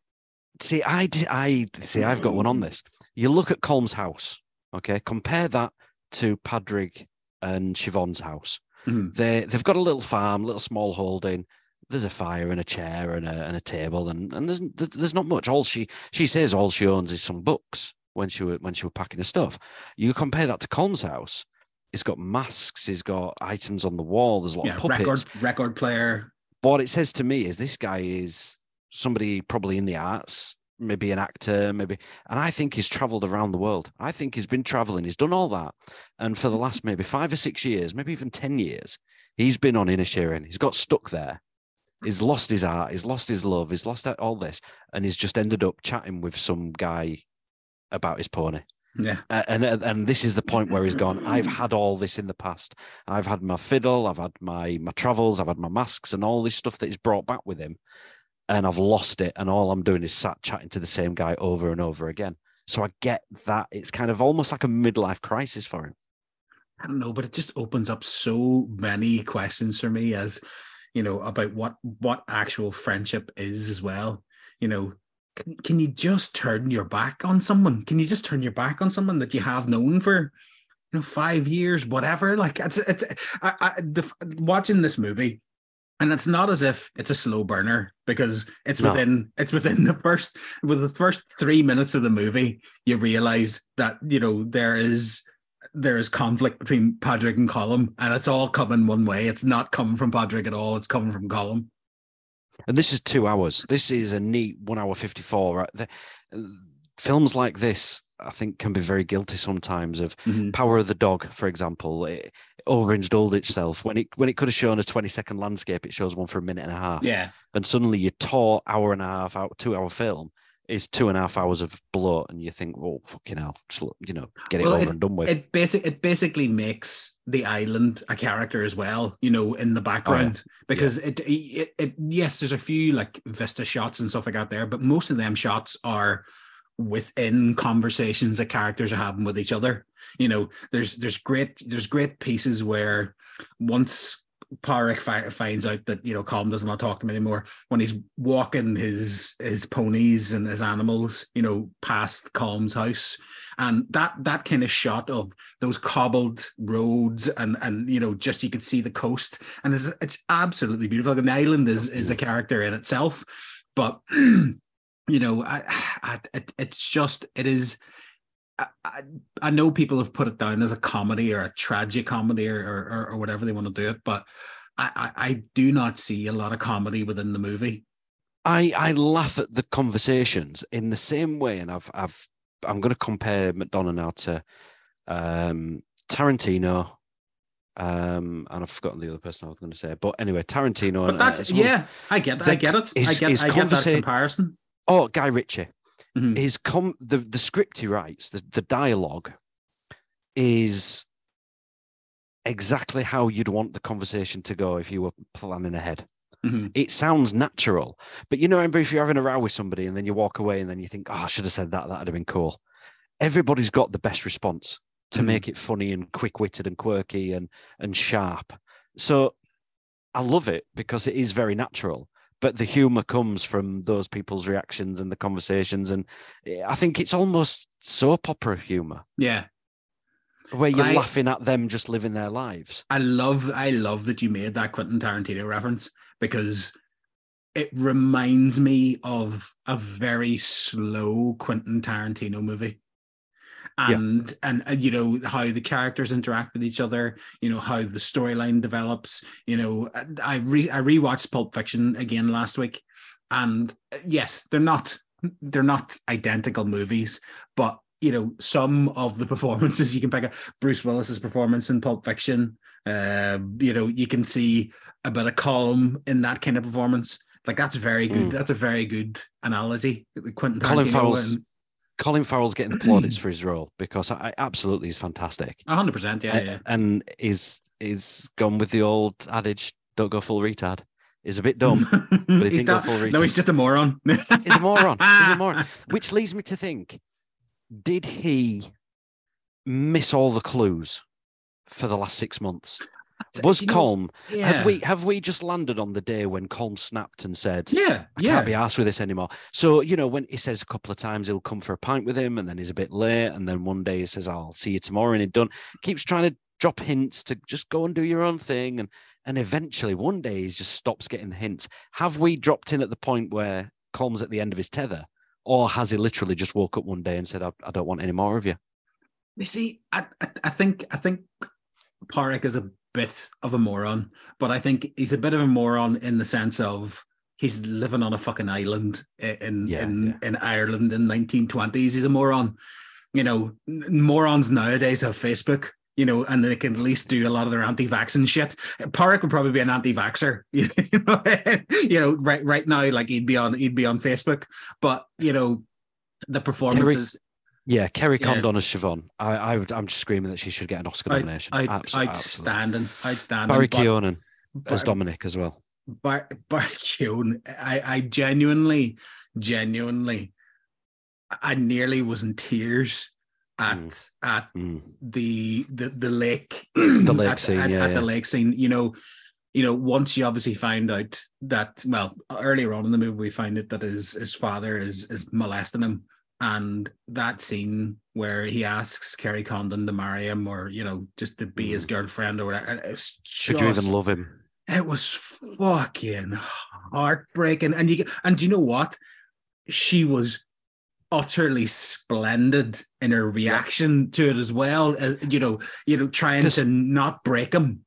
See, I did, I see. I've got one on this. You look at Colm's house. Okay, compare that to Padraig and Siobhan's house. Mhm. They they've got a little farm, little small holding. There's a fire and a chair and a, and a table, and and there's there's not much. All she she says all she owns is some books when she were when she were packing her stuff. You compare that to Colm's house. It's got masks. It's got items on the wall. There's a lot Yeah, of puppets. record record player. what it says to me is this guy is somebody probably in the arts, maybe an actor, maybe, and I think he's traveled around the world. I think he's been traveling, he's done all that. And for the last maybe five or six years, maybe even 10 years, he's been on Inisherin. He's got stuck there. He's lost his art, he's lost his love, he's lost all this, and he's just ended up chatting with some guy about his pony. Yeah. Uh, and and and this is the point where he's gone. I've [laughs] had all this in the past. I've had my fiddle. I've had my my travels. I've had my masks and all this stuff that he's brought back with him, and I've lost it. And all I'm doing is sat chatting to the same guy over and over again. So I get that it's kind of almost like a midlife crisis for him. I don't know, but it just opens up so many questions for me as you know about what what actual friendship is as well. You know, can, can you just turn your back on someone? Can you just turn your back on someone that you have known for you know five years, whatever? Like it's it's I, I the, watching this movie. And it's not as if it's a slow burner because it's No. within it's within the first with the first three minutes of the movie, you realize that you know there is there is conflict between Patrick and Colm, and it's all coming one way. It's not coming from Patrick at all. It's coming from Colm. And this is two hours. This is a neat one hour 54. Right? The, uh, films like this, I think, can be very guilty sometimes of mm-hmm. Power of the Dog, for example. It overindulged itself when it when it could have shown a 20 second landscape, it shows one for a minute and a half. Yeah, And suddenly your taut hour and a half out two hour film is two and a half hours of bloat, and you think, well, fucking hell, just, you know, get it Well, over and done with. it basic it basically makes the island a character as well. You know, in the oh, background because it, it it yes, there's a few like vista shots and stuff like that there, but most of them shots are within conversations that characters are having with each other. You know, there's there's great there's great pieces where once Padraig fi- finds out that you know Colm doesn't want to talk to him anymore when he's walking his his ponies and his animals, you know, past Colm's house, and that that kind of shot of those cobbled roads and and you know just you could see the coast and it's it's absolutely beautiful. Like, the island is is a character in itself, but [clears throat] you know, I, [sighs] I it, it's just it is I, I, know people have put it down as a comedy or a tragic comedy or or, or whatever they want to do it, but I, I, I do not see a lot of comedy within the movie. I I laugh at the conversations in the same way, and I've I've I'm going to compare McDonagh now to um, Tarantino, um, and I've forgotten the other person I was going to say. But anyway, Tarantino. But and, that's uh, yeah, I get that. I get it. I get, his I get that comparison. Oh, Guy Ritchie. Mhm. His com the the script he writes, the the dialogue, is exactly how you'd want the conversation to go if you were planning ahead. Mhm. It sounds natural, but you know, if you're having a row with somebody and then you walk away and then you think, "Oh, I should have said that. That'd have been cool." Everybody's got the best response to Mhm. make it funny and quick-witted and quirky and and sharp. So I love it because it is very natural. But the humor comes from those people's reactions and the conversations, and eh, I think it's almost soap opera humor Yeah, where you're I- laughing at them just living their lives. I love I love that you made that Quentin Tarantino reference because it reminds me of a very slow Quentin Tarantino movie. Yeah. And, and and you know how the characters interact with each other, you know how the storyline develops. You know, I re I rewatched Pulp Fiction again last week, and uh, yes, they're not they're not identical movies, but you know some of the [laughs] performances you can pick up. Bruce Willis's performance in Pulp Fiction, uh, you know, you can see a bit of calm in that kind of performance. Like that's very good. Mm. That's a very good analogy. Quentin Colin Farrell's- and- Colin Farrell's getting the plaudits for his role because I, I absolutely is fantastic. A hundred percent, yeah, A- yeah. and is is gone with the old adage, "Don't go full retard." Is a bit dumb. [laughs] he he's not, full no, he's just a moron. He's a moron. He's a moron. [laughs] Which leads me to think: Did he miss all the clues for the last six months? Was You know, Colm? Yeah. Have we have we just landed on the day when Colm snapped and said, Yeah, I yeah. can't be asked with this anymore. So, you know, when he says a couple of times he'll come for a pint with him and then he's a bit late. And then one day he says, I'll see you tomorrow. And he's done, keeps trying to drop hints to just go and do your own thing. And and eventually one day he just stops getting the hints. Have we dropped in at the point where Colm's at the end of his tether? Or has he literally just woke up one day and said, I, I don't want any more of you? You see, I, I, I think I think Padraig is a bit of a moron, but I think he's a bit of a moron in the sense of he's living on a fucking island in Yeah, in, in Ireland in 1920s. He's a moron. You know, morons nowadays have Facebook. You know, and they can at least do a lot of their anti-vaccine shit. Padraig would probably be an anti-vaxer. [laughs] You know, you know, right right now, like he'd be on he'd be on Facebook. But you know, the performances. Yeah, Kerry Yeah. Condon as Siobhan. I, I would, I'm just screaming that she should get an Oscar nomination. I'd, Abs- I'd absolutely. stand and I'd stand. Barry Keoghan as Dominic as well. Bar Bar Keoghan, I, I genuinely, genuinely, I nearly was in tears at Mm. at Mm. the the the lake [clears throat] The lake at, scene, at, yeah, at the lake scene. You know, you know. Once you obviously find out that, well, earlier on in the movie, we find it that his his father is is molesting him, and that scene where he asks Kerry Condon to marry him, or you know, just to be his girlfriend, or whatever. It's Should you even love him? it was fucking heartbreaking. And you and do you know what? She was utterly splendid in her reaction to it as well. Uh, you know, you know, trying to not break him.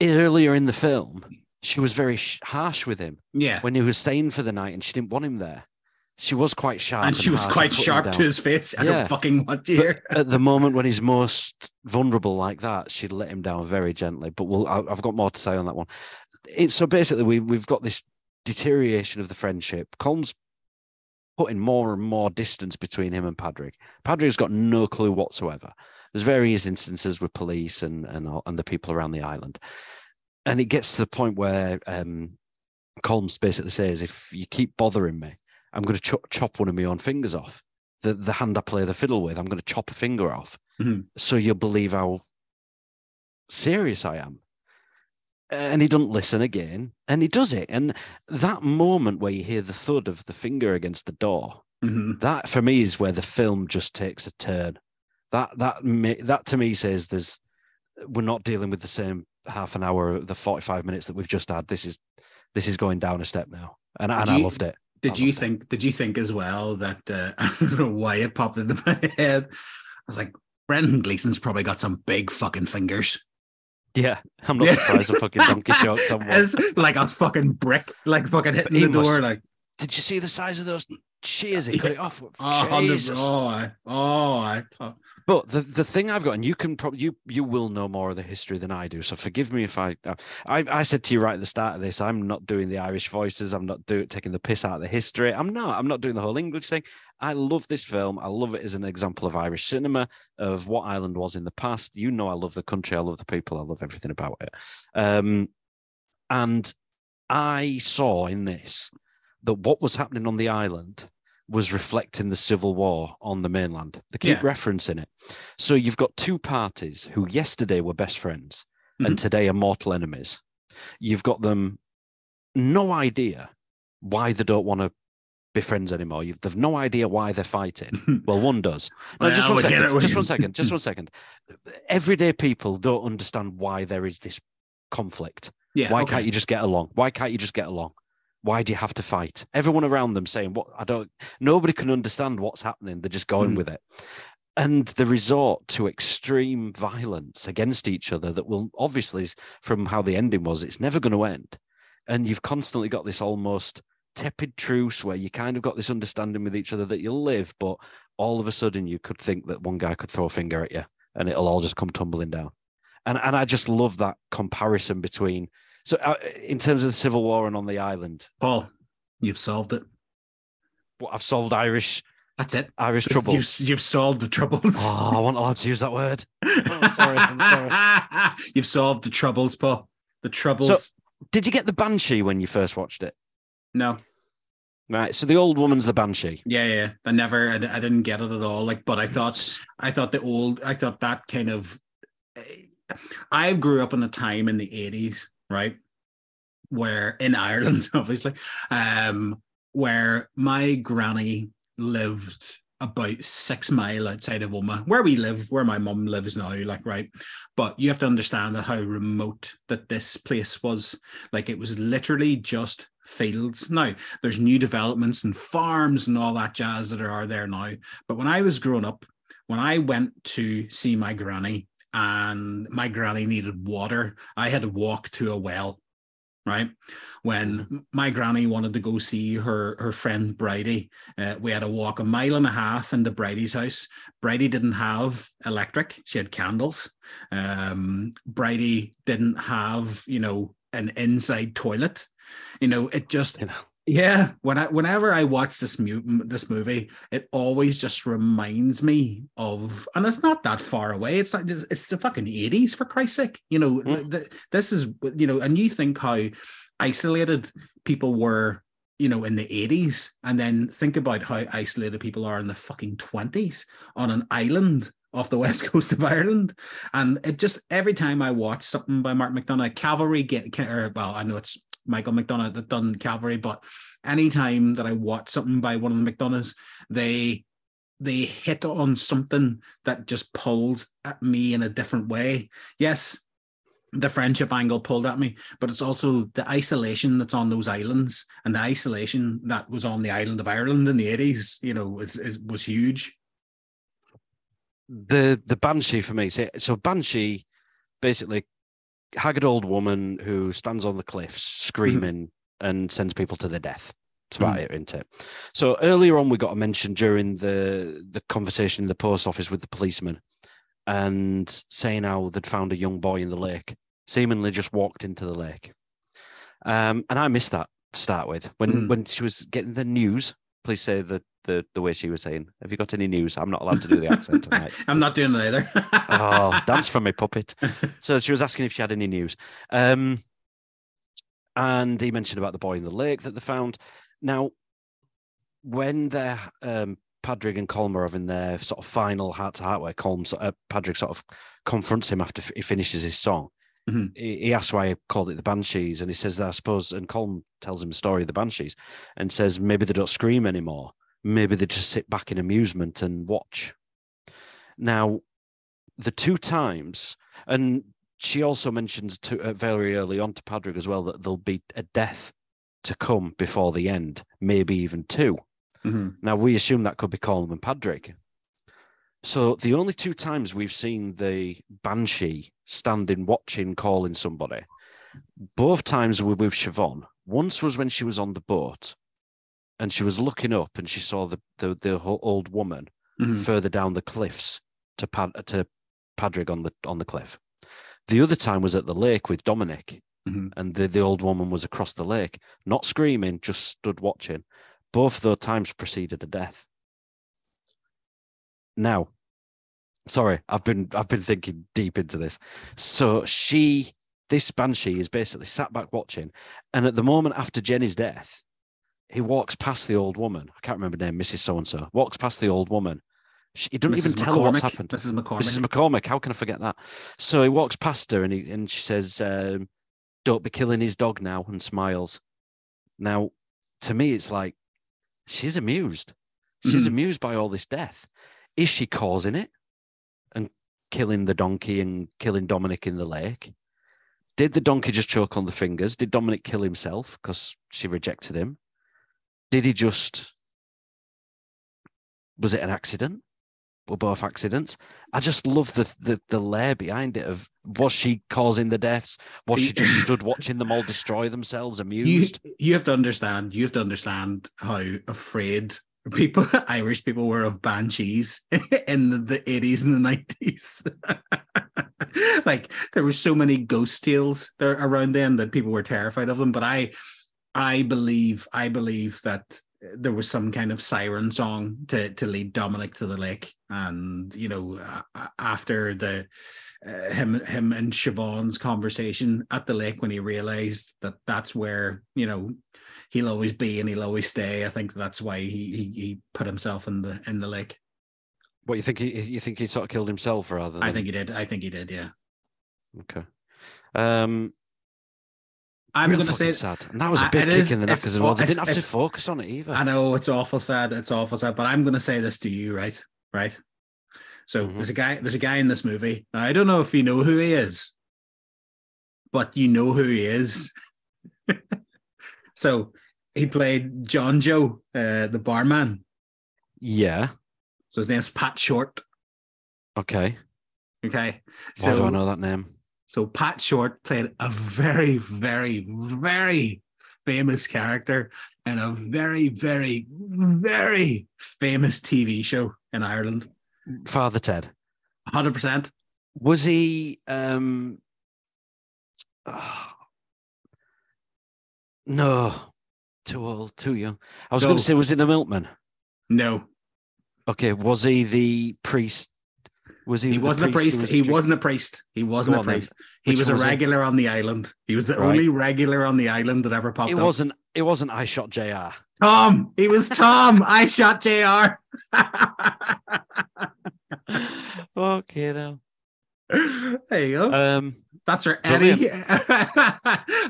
Earlier in the film, she was very sh- harsh with him Yeah. when he was staying for the night and she didn't want him there. She was quite sharp. and she was quite sharp to his face. I Yeah. don't fucking want you But at the moment when he's most vulnerable like that, she'd let him down very gently. But we'll, I've got more to say on that one. It's so basically we we've got this deterioration of the friendship. Colm's putting more and more distance between him and Padraig. Padraig's got no clue whatsoever. There's various instances with police and and and the people around the island, and it gets to the point where um, Colms basically says, "If you keep bothering me, I'm going to chop, chop one of my own fingers off. The the hand I play the fiddle with, I'm going to chop a finger off, Mhm. so you'll believe how serious I am." And he doesn't listen again, and he does it. And that moment where you hear the thud of the finger against the door, Mhm. that for me is where the film just takes a turn. That that that to me says there's we're not dealing with the same half an hour, the 45 minutes that we've just had. This is this is going down a step now, and, and I loved it. Did you think? Did you think as well that uh, I don't know why it popped into my head? I was like, Brendan Gleeson's probably got some big fucking fingers. Yeah, I'm not Yeah. surprised the fucking donkey choked on one. It's like a fucking brick, like fucking hitting he the door. Like, Did you see the size of those shears? He cut it off. oh, Jesus. oh, I, oh, I, oh. But the, the thing I've got, and you can probably you you will know more of the history than I do. So forgive me if I I, I said to you right at the start of this, I'm not doing the Irish voices. I'm not doing taking the piss out of the history. I'm not. I'm not doing the whole English thing. I love this film. I love it as an example of Irish cinema of what Ireland was in the past. You know, I love the country. I love the people. I love everything about it. Um, and I saw in this that what was happening on the island was reflecting the civil war on the mainland. They keep Yeah. referencing it. So you've got two parties who yesterday were best friends and Mhm. today are mortal enemies. You've got them no idea why they don't want to be friends anymore. You've, they've no idea why they're fighting. [laughs] Well, one does. No, just one second. Just one second. Just one second. Everyday people don't understand why there is this conflict. yeah. Why okay. can't you just get along? Why can't you just get along? Why do you have to fight? Everyone around them saying, "What? I don't." Nobody can understand what's happening. They're just going Mm. with it, and the resort to extreme violence against each other that will obviously, from how the ending was, it's never going to end. And you've constantly got this almost tepid truce where you kind of got this understanding with each other that you'll live, but all of a sudden you could think that one guy could throw a finger at you and it'll all just come tumbling down. And and I just love that comparison between so, uh, in terms of the Civil War and on the island, Paul, you've solved it. what I've solved Irish That's it. Irish trouble. You've, you've solved the troubles. Oh, I want allowed to use that word. [laughs] Oh, sorry, I'm sorry. [laughs] you've solved the troubles, Paul. The troubles. Did you get the Banshee when you first watched it? no. Right. So the old woman's the Banshee. Yeah, yeah. I never, I, I didn't get it at all. Like, but I thought, I thought the old, I thought that kind of. I grew up in a time in the eighties, right, where in Ireland, [laughs] obviously, um, where my granny lived about six mile outside of Omagh, where we live, where my mum lives now, like right. But you have to understand that how remote that this place was. Like it was literally just fields. Now there's new developments and farms and all that jazz that are there now. But when I was growing up, when I went to see my granny and my granny needed water, I had to walk to a well. Right when my granny wanted to go see her her friend Bridie, uh, we had to walk a mile and a half into Bridie's house. Bridie didn't have electric; she had candles. Um, Bridie didn't have, you know, an inside toilet. You know, it just You know. Yeah. When I whenever I watch this mu- this movie, it always just reminds me of, and it's not that far away. It's like it's the fucking eighties for Christ's sake. You know, Mm. th- this is you know, and you think how isolated people were. You know, in the 80s, and then think about how isolated people are in the fucking 20s on an island off the [laughs] west coast of Ireland. And it just every time I watch something by Mark McDonagh, Cavalry get or, well, I know it's Michael McDonagh that done Cavalry, but anytime that I watch something by one of the McDonaghs, they they hit on something that just pulls at me in a different way. Yes, the friendship angle pulled at me, but it's also the isolation that's on those islands and the isolation that was on the island of Ireland in the 80s, you know, is, is was huge. The the Banshee for me. So, so Banshee, basically, haggard old woman who stands on the cliffs screaming and sends people to their death. That's about it, isn't it? So earlier on, we got a mention during the the conversation in the post office with the policeman, and saying how they'd found a young boy in the lake, seemingly just walked into the lake. Um, and I missed that to start with when Mhm. when she was getting the news. Please say the, the the way she was saying. Have you got any news? I'm not allowed to do the accent [laughs] tonight. I'm not doing it either. [laughs] oh, dance for me, puppet. [laughs] So she was asking if she had any news. Um, and he mentioned about the boy in the lake that they found. Now, when they're um, Padraig and Colm are having their sort of final heart to heart, where Colm, uh, Padraig sort of confronts him after he finishes his song, Mhm. he, he asks why he called it the Banshees, and he says that I suppose, and Colm tells him the story of the Banshees, and says maybe they don't scream anymore, maybe they just sit back in amusement and watch. Now, the two times, and she also mentions to uh, very early on to Padraig as well that there'll be a death to come before the end, maybe even two. Mhm. Now we assume that could be Colm and Padraig. So the only two times we've seen the banshee standing, watching, calling somebody, both times were with Siobhan. Once was when she was on the boat, and she was looking up and she saw the the, the old woman Mhm. further down the cliffs to Pad, to Padraig on the on the cliff. The other time was at the lake with Dominic, Mhm. and the, the old woman was across the lake, not screaming, just stood watching. Both those times preceded a death. Now, sorry, I've been I've been thinking deep into this. So she, this banshee, is basically sat back watching, and at the moment after Jenny's death, he walks past the old woman. I can't remember her name, Mrs. So and So. Walks past the old woman. She, he doesn't even tell her what's happened. Mrs. McCormick. Mrs. McCormick. How can I forget that? So he walks past her and he and she says, um, "Don't be killing his dog now," and smiles. Now, to me, it's like she's amused. She's Mhm. amused by all this death. Is she causing it and killing the donkey and killing Dominic in the lake? Did the donkey just choke on the fingers? Did Dominic kill himself because she rejected him? Did he just? Was it an accident? Were both accidents? I just love the the, the layer behind it. Of was she causing the deaths? Was See- she just stood [laughs] watching them all destroy themselves, you, amused? you have to understand you have to understand how afraid people [laughs] irish people were of banshees [laughs] in the, the 80s and the 90s like there were so many ghost tales there around then that people were terrified of them but i i believe i believe that there was some kind of siren song to to lead dominic to the lake and you know after the uh, him him and Siobhan's conversation at the lake when he realized that that's where you know he'll always be and he'll always stay. I think that's why he he, he put himself in the in the lake. What you think? He, you think he sort of killed himself rather? Than, I think he did. I think he did. Yeah. Okay. Um, I'm going to say sad. And that was a big kick is- in the knackers as well. They didn't have to focus on it either. I know it's awful sad. It's awful sad, but I'm going to say this to you, right? Right. So Mhm. there's a guy. There's a guy in this movie. Now, I don't know if you know who he is, but you know who he is. [laughs] so he played John Joe, uh, the barman. Yeah. So his name's Pat Short. Okay. Okay. Why do I know that name? So Pat Short played a very, very, very famous character in a very, very, very famous TV show in Ireland. Father Ted. Hundred percent. Was he? um No. Too old. Too young. I was going to say, was he the milkman? No, Okay. Was he the priest? Was he? he the wasn't a priest. was he wasn't a priest. He wasn't Go a priest. He was a was he? regular on the island. He was the Right. only regular on the island that ever popped It up. wasn't. It wasn't. I shot Jr. Tom. He was Tom. I shot Jr. okay, now. there you go. Um. That's for. Eddie. [laughs]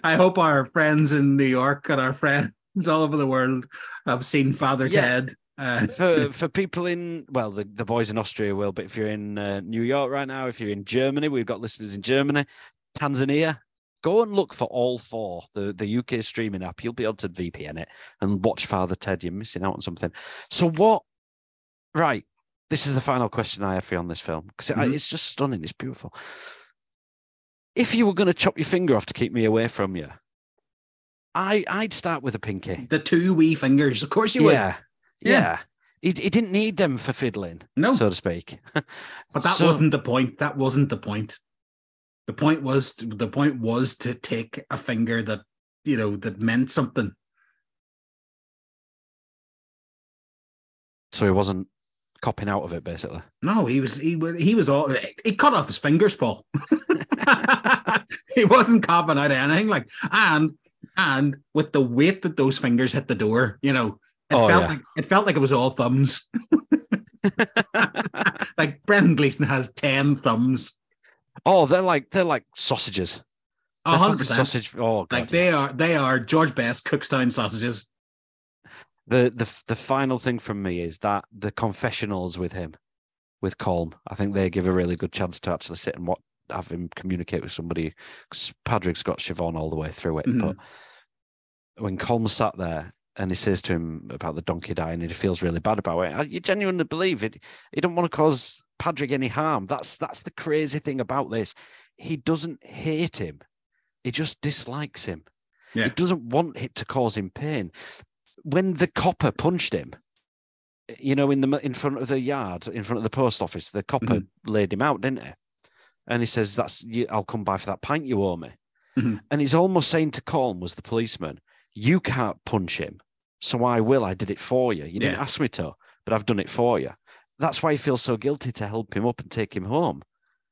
I hope our friends in New York and our friends [laughs] all over the world have seen Father Yeah. Ted. Uh, [laughs] for [laughs] for people in well the, the boys in austria will but if you're in uh, new york right now if you're in germany we've got listeners in germany tanzania go and look for all four the the uk streaming app. You'll be able to vpn it and watch father ted. You're missing out on something. So what right this is the final question i have for you on this film because Mhm. it's just stunning. It's beautiful. If you were going to chop your finger off to keep me away from you i i'd start with a pinky. The two wee fingers. Of course you would. yeah Yeah. yeah he, he didn't need them for fiddling No, so to speak. [laughs] but that So- wasn't the point. That wasn't the point. The point was the point was to take a finger that you know that meant something. So he wasn't copping out of it, basically. No, he was he was he was all he cut off his fingers, Paul. [laughs] he wasn't copping out anything like and and with the weight that those fingers hit the door, you know, it Oh, felt yeah. like it felt like it was all thumbs. [laughs] like Brendan Gleeson has ten thumbs. Oh, they're like they're like sausages. A hundred percent. sausage. Oh, God. Like they are they are George Best Cookstown sausages. the the the final thing from me is that the confessionals with him, with Colm, I think they give a really good chance to actually sit and what have him communicate with somebody. Padraig's got Siobhan all the way through it, Mhm. but when Colm sat there and he says to him about the donkey dying and he feels really bad about it, you genuinely believe it. He don't want to cause Patrick any harm. That's that's the crazy thing about this. He doesn't hate him. He just dislikes him. Yeah. He doesn't want it to cause him pain. When the copper punched him, you know, in the in front of the yard, in front of the post office, the copper laid him out, didn't he? And he says, "That's you, I'll come by for that pint you owe me." Mhm. And he's almost saying to Colm, was the policeman, "You can't punch him, so I will. I did it for you. You didn't Yeah. ask me to, but I've done it for you." That's why he feels so guilty to help him up and take him home,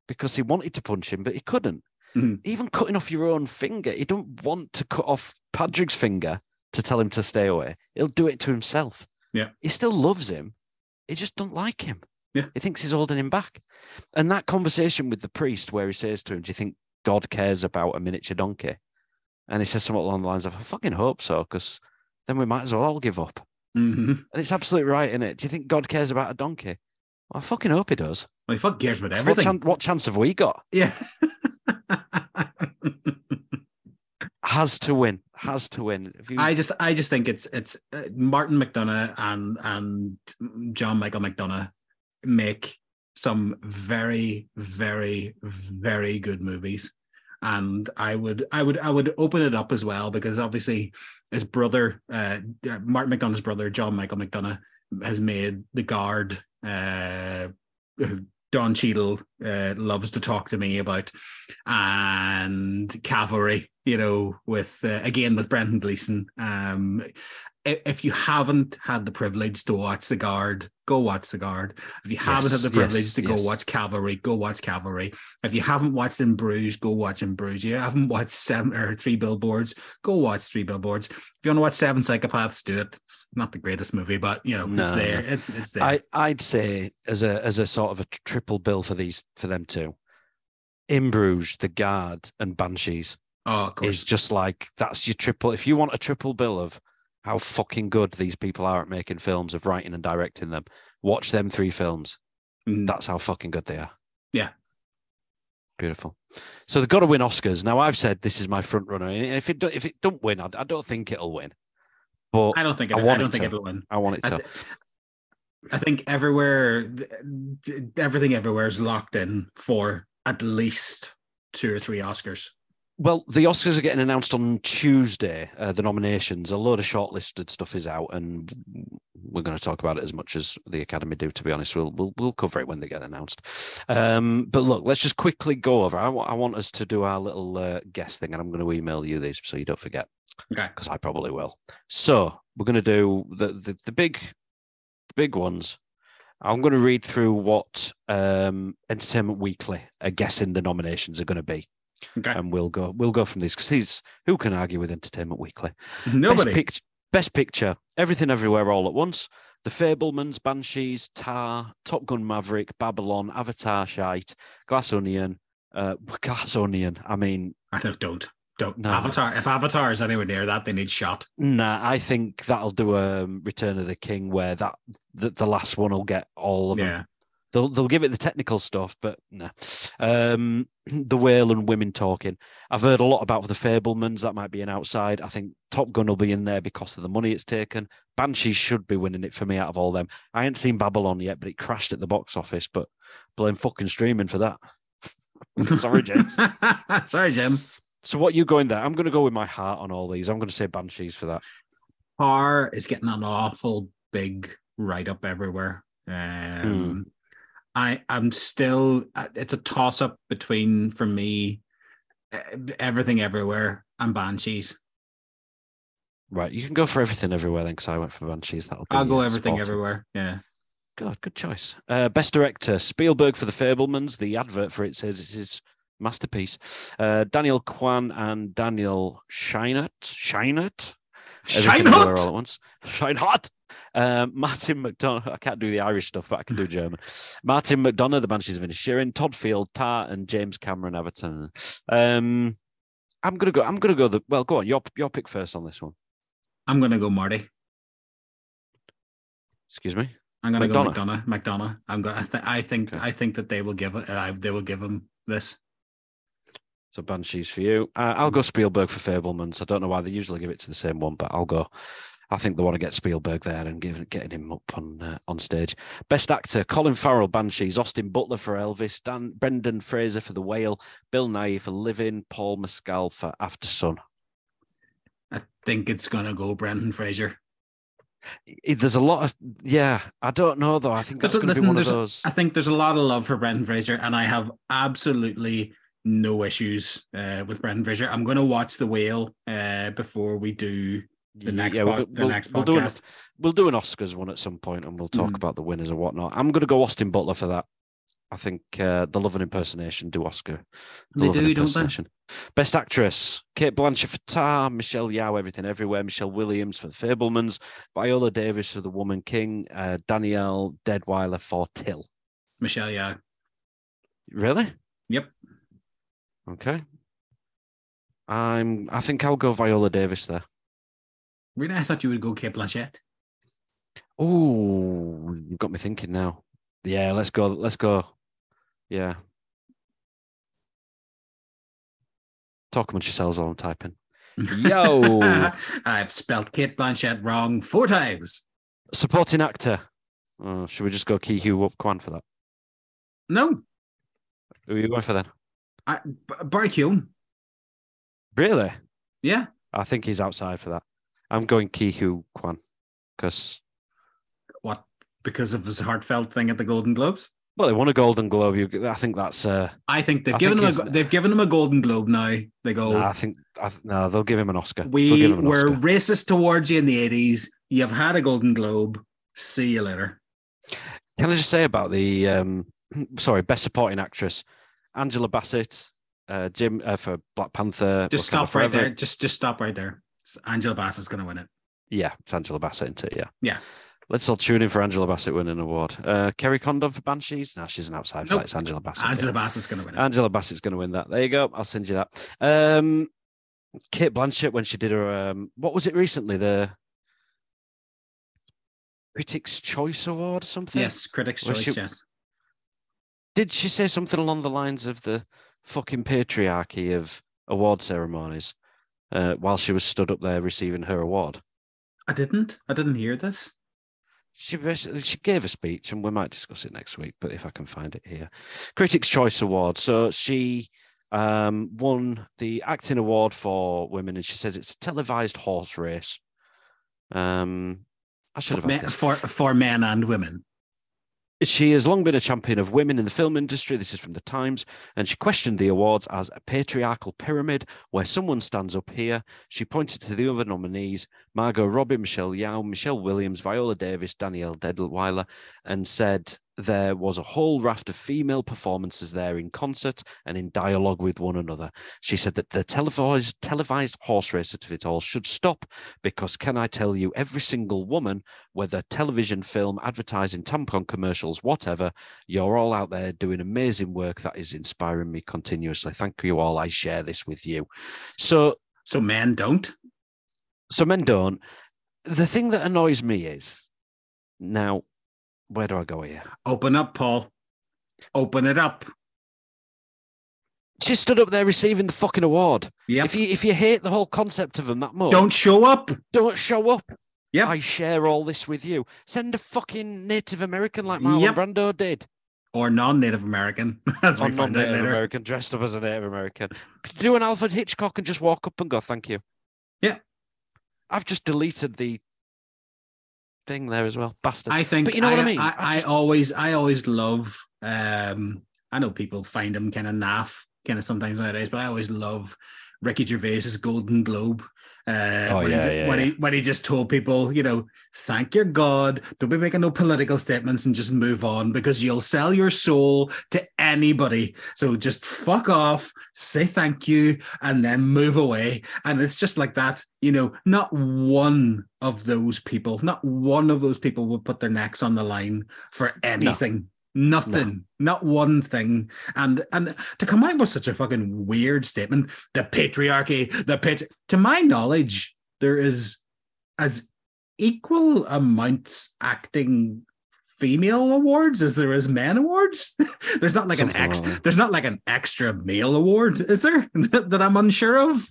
because he wanted to punch him, but he couldn't. Mhm. Even cutting off your own finger, he don't want to cut off Padraig's finger to tell him to stay away. He'll do it to himself. Yeah. He still loves him. He just don't like him. Yeah. He thinks he's holding him back. And that conversation with the priest where he says to him, Do you think God cares about a miniature donkey? And he says something along the lines of, I fucking hope so, because then we might as well all give up. Mhm. And it's absolutely right, isn't it? Do you think God cares about a donkey? Well, I fucking hope he does. Well, he fuck cares about What, everything. chan- what chance have we got? Yeah. [laughs] Has to win. Has to win. You, I just I just think it's it's uh, Martin McDonagh and and John Michael McDonagh make some very very very good movies and I would I would I would open it up as well because obviously his brother uh Martin McDonagh's brother John Michael McDonough has made The Guard uh Don Cheadle uh, loves to talk to me about and Cavalry you know, with uh, again with Brendan Gleeson. Um, if you haven't had the privilege to watch The Guard, go watch The Guard. If you haven't had the privilege yes, to go yes. watch Cavalry, go watch Cavalry. If you haven't watched In Bruges, go watch In Bruges. You haven't watched seven or three billboards, go watch three billboards. If you want to watch Seven Psychopaths, do it. It's not the greatest movie, but you know, No, it's there. It's it's there. I, I'd say as a as a sort of a triple bill for these for them two. In Bruges, The Guard, and Banshees oh, of course. is just like that's your triple. If you want a triple bill of how fucking good these people are at making films, of writing and directing them, watch them three films. Mm. That's how fucking good they are. Yeah. Beautiful. So they've got to win Oscars. Now I've said this is my front runner, and if it do, if it don't win, I, I don't think it'll win. But I don't think it, I I, don't it think to. it'll win. I want it I, to. I think everywhere, th- th- everything everywhere is locked in for at least two or three Oscars. Well, the Oscars are getting announced on Tuesday. Uh, the nominations, a load of shortlisted stuff is out, and we're going to talk about it as much as the Academy do. To be honest, we'll we'll, we'll cover it when they get announced. Um, but look, let's just quickly go over. I wa- I want us to do our little uh, guest thing, and I'm going to email you these so you don't forget, Okay. because I probably will. So we're going to do the the, the big the big ones. I'm going to read through what um, Entertainment Weekly are guessing the nominations are going to be Okay. and we'll go we'll go from these because these who can argue with Entertainment Weekly? Nobody. Best, pic- best picture, Everything Everywhere All at Once, The Fabelmans, Banshees, Tar, Top Gun Maverick, Babylon, Avatar, Shite, Glass Onion, uh, [laughs] Glass Onion. I mean, I don't. Don't. Don't. No. Avatar. If Avatar is anywhere near that, they need shot. nah, I think that'll do a um, Return of the King where that the, the last one will get all of them. They'll they'll give it the technical stuff, but nah. Um, [clears throat] the whale and women talking. I've heard a lot about the Fabelmans. That might be an outside. I think Top Gun will be in there because of the money it's taken. Banshees should be winning it for me out of all them. I ain't seen Babylon yet, but it crashed at the box office. But blame fucking streaming for that. [laughs] Sorry, James. [laughs] Sorry, Jim. So what you going there? I'm going to go with my heart on all these. I'm going to say Banshees for that. Par is getting an awful big write up everywhere. Um, I I'm still uh, it's a toss up between for me everything everywhere and Banshees. Right, you can go for everything everywhere then, because I went for Banshees. That'll be I'll go uh, everything everywhere. Yeah. God, good choice. Uh, best director, Spielberg for The Fabelmans. The advert for it says it's his masterpiece. Uh, Daniel Kwan and Daniel Scheinert. Scheinert? Everywhere all at once. Scheinert. Um, [laughs] Martin McDonagh. I can't do the Irish stuff, but I can do German. Martin McDonagh, The Banshees of Inisherin. Todd Field, Tar, and James Cameron Everton. Um, I'm gonna go. I'm gonna go. The well, go on. Your your pick first on this one. I'm gonna go Marty. Excuse me. I'm gonna go McDonagh. McDonagh. McDonagh. I'm going. I, th- I think. Okay. I think that they will give it. Uh, they will give him this. So Banshees for you. Uh, I'll go Spielberg for Fabelmans. I don't know why they usually give it to the same one, but I'll go. I think they want to get Spielberg there and give, getting him up on uh, on stage. Best actor: Colin Farrell, Banshees; Austin Butler for Elvis; Dan, Brendan Fraser for The Whale; Bill Nighy for Living; Paul Mescal for After Sun. I think it's gonna go Brendan Fraser. I- There's a lot of yeah. I don't know though. I think that's Listen, to be one of there's a- those. I think there's a lot of love for Brendan Fraser, and I have absolutely no issues uh, with Brendan Fraser. I'm going to watch The Whale uh, before we do the next we'll, pod- do- the we'll- next we'll do an, podcast. we'll do an Oscars one at some point, and we'll talk Mm. about the winners and whatnot. I'm going to go Austin Butler for that. I think uh, the Love and Impersonation do Oscar. The They do, don't they? Best Actress: Cate Blanchett for Tar, Michelle Yeoh, Everything Everywhere, Michelle Williams for The Fabelmans, Viola Davis for The Woman King, uh, Danielle Deadwyler for Till. Michelle, yeah, Really? Yep. Okay. I'm. I think I'll go Viola Davis there. Really, I thought you would go Cate Blanchett. Oh, you've got me thinking now. Yeah, let's go. Let's go. Yeah. Talk amongst yourselves while I'm typing. Yo. [laughs] I've spelled Cate Blanchett wrong four times. Supporting actor. Oh, should we just go Ke Huy Quan for that? No, Who are you going for then? I, Barry. Really? Yeah, I think he's outside for that. I'm going Ke Huy Quan because what? Because of his heartfelt thing at the Golden Globes. well, he won a Golden Globe. You, I think that's. Uh, I think they've I given think him. A, they've given him a Golden Globe now. They go. nah, I think. I, no, they'll give him an Oscar. We an were Oscar. racist towards you in the eighties. You've had a Golden Globe. See you later. Can I just say about the um, [clears throat] sorry, best supporting actress, Angela Bassett, uh, Jim uh, for Black Panther. Just Wakanda stop right Forever. there. Just just stop right there. It's Angela Bassett's going to win it. Yeah, it's Angela Bassett, isn't it? Yeah. Yeah. Let's all tune in for Angela Bassett winning an award. Uh, Kerry Condon for Banshees. No, she's an outside Nope. fight. It's Angela Bassett. Angela yeah. Bassett's going to win it. Angela Bassett's going to win that. There you go. I'll send you that. Um, Cate Blanchett when she did her um, what was it recently? The Critics' Choice Award or something. yes, Critics' Choice. she- yes. did she say something along the lines of the fucking patriarchy of award ceremonies uh, while she was stood up there receiving her award? I didn't. I didn't hear this. She basically she gave a speech, and we might discuss it next week. But if I can find it here, Critics' Choice Award. So she um, won the acting award for women, and she says it's a televised horse race. Um, I should have For men, for, for men and women. She has long been a champion of women in the film industry. This is from the Times. And she questioned the awards as a patriarchal pyramid where someone stands up here. She pointed to the other nominees Margot Robbie, Michelle Yeoh, Michelle Williams, Viola Davis, Danielle Deadwyler, and said there was a whole raft of female performances there in concert and in dialogue with one another. She said that the televised, televised horse race of it all should stop because, can I tell you, every single woman whether television, film, advertising, tampon commercials, whatever, you're all out there doing amazing work that is inspiring me continuously. Thank you all. I share this with you. So, So men don't. so men don't. The thing that annoys me is now, where do I go here? Open up, Paul. Open it up. She stood up there receiving the fucking award. Yeah. If you if you hate the whole concept of them that much, Don't show up. don't show up. Yeah. I share all this with you. Send a fucking Native American like Marlon Yep. Brando did. Or non-Native American, [laughs] as or we non-Native later. American dressed up as a Native American. Do an Alfred Hitchcock and just walk up and go, "Thank you." Yeah. I've just deleted the thing there as well, bastard. I think. But you know what I mean? I, I I just- always, I always love. Um, I know people find him kind of naff, kind of sometimes nowadays, but I always love Ricky Gervais's Golden Globe. Uh, Oh, when yeah, he, yeah, when yeah. he when he just told people, you know, thank your God, don't be making no political statements and just move on because you'll sell your soul to anybody. So just fuck off, say thank you, and then move away. And it's just like that, you know. Not one of those people, not one of those people would put their necks on the line for anything. Nothing, not one thing, and and to come out with such a fucking weird statement, the patriarchy, the pit. To my knowledge, there is as equal amounts acting female awards as there is men awards. [laughs] there's not like Something an like extra. there's not like an extra male award, is there? [laughs] that I'm unsure of.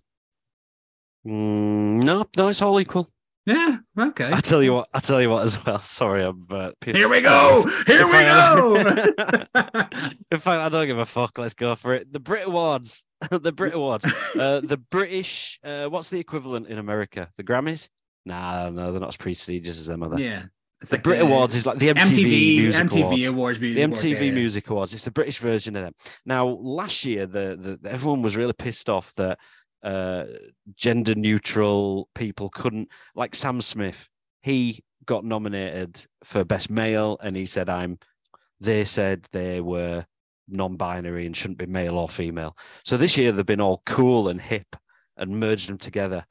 Mm, no, no, it's all equal. Yeah. Okay. I tell you what. I tell you what as well. [laughs] Sorry, I'm. Uh, Here we go. Here we go. In fact, [laughs] [laughs] I don't give a fuck. Let's go for it. The Brit Awards. the Brit Awards. Uh, the British. Uh, what's the equivalent in America? The Grammys? Nah, no, they're not as prestigious as them, are they? yeah. It's The Brit Awards is like the MTV, MTV Music MTV Awards. Awards. the Music Awards, MTV yeah, yeah. Music Awards. It's the British version of them. Now, last year, the, the everyone was really pissed off that uh, gender neutral people couldn't, like Sam Smith. He got nominated for Best Male, and he said, "I'm." They said they were non-binary and shouldn't be male or female. So this year they've been all cool and hip and merged them together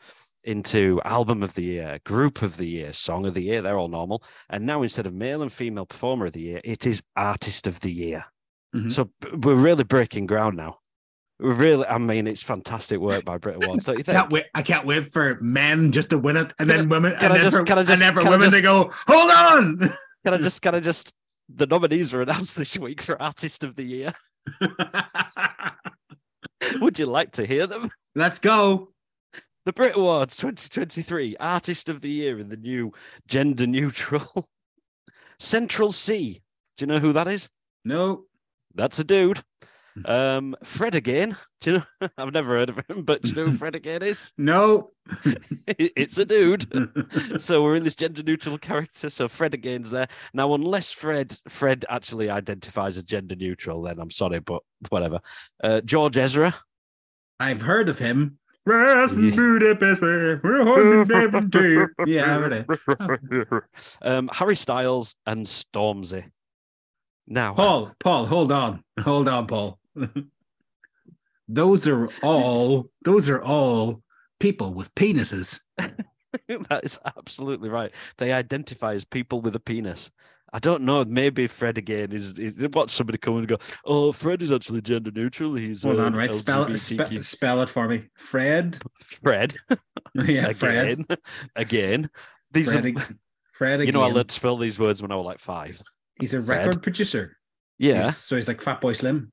into album of the year, group of the year, song of the year. They're all normal. And now instead of male and female performer of the year, it is artist of the year. Mhm. So we're really breaking ground now. Really, I mean, it's fantastic work by Brit Awards, don't you think? Can't wait, I can't wait for men just to win it, and then women, can and I then just- for, can I just- and then for can women just- to go, hold on. [laughs] Can I just, can I just, the nominees were announced this week for artist of the year. [laughs] Would you like to hear them? Let's go. The Brit Awards 2023 Artist of the Year in the new gender neutral [laughs] Central Cee. Do you know who that is? No. That's a dude. Um, Fred again. [laughs] Do you know? [laughs] I've never heard of him, but do you know who Fred again is? [laughs] No. it's a dude. So we're in this gender neutral character. So Fred again's there now. Unless Fred Fred actually identifies as gender neutral, then I'm sorry, but whatever. Uh, George Ezra. I've heard of him. Yeah. Budapest, where we're holding them in tape. Yeah, I heard it. um, Harry Styles and Stormzy. Now, Paul, Paul, hold on. Hold on, Paul. [laughs] those are all those are all people with penises. [laughs] that is absolutely right. They identify as people with a penis. I don't know. Maybe Fred again is. is watch somebody come and go. Oh, Fred is actually gender neutral. He's Hold on, um, right? Spell it spe- spell it for me. Fred. Fred [laughs] Yeah, Fred. again, again. These Fred, are, Fred you know, I learned to spell these words when I was like five. He's a Fred. record producer. Yeah. He's- so he's like Fatboy Slim.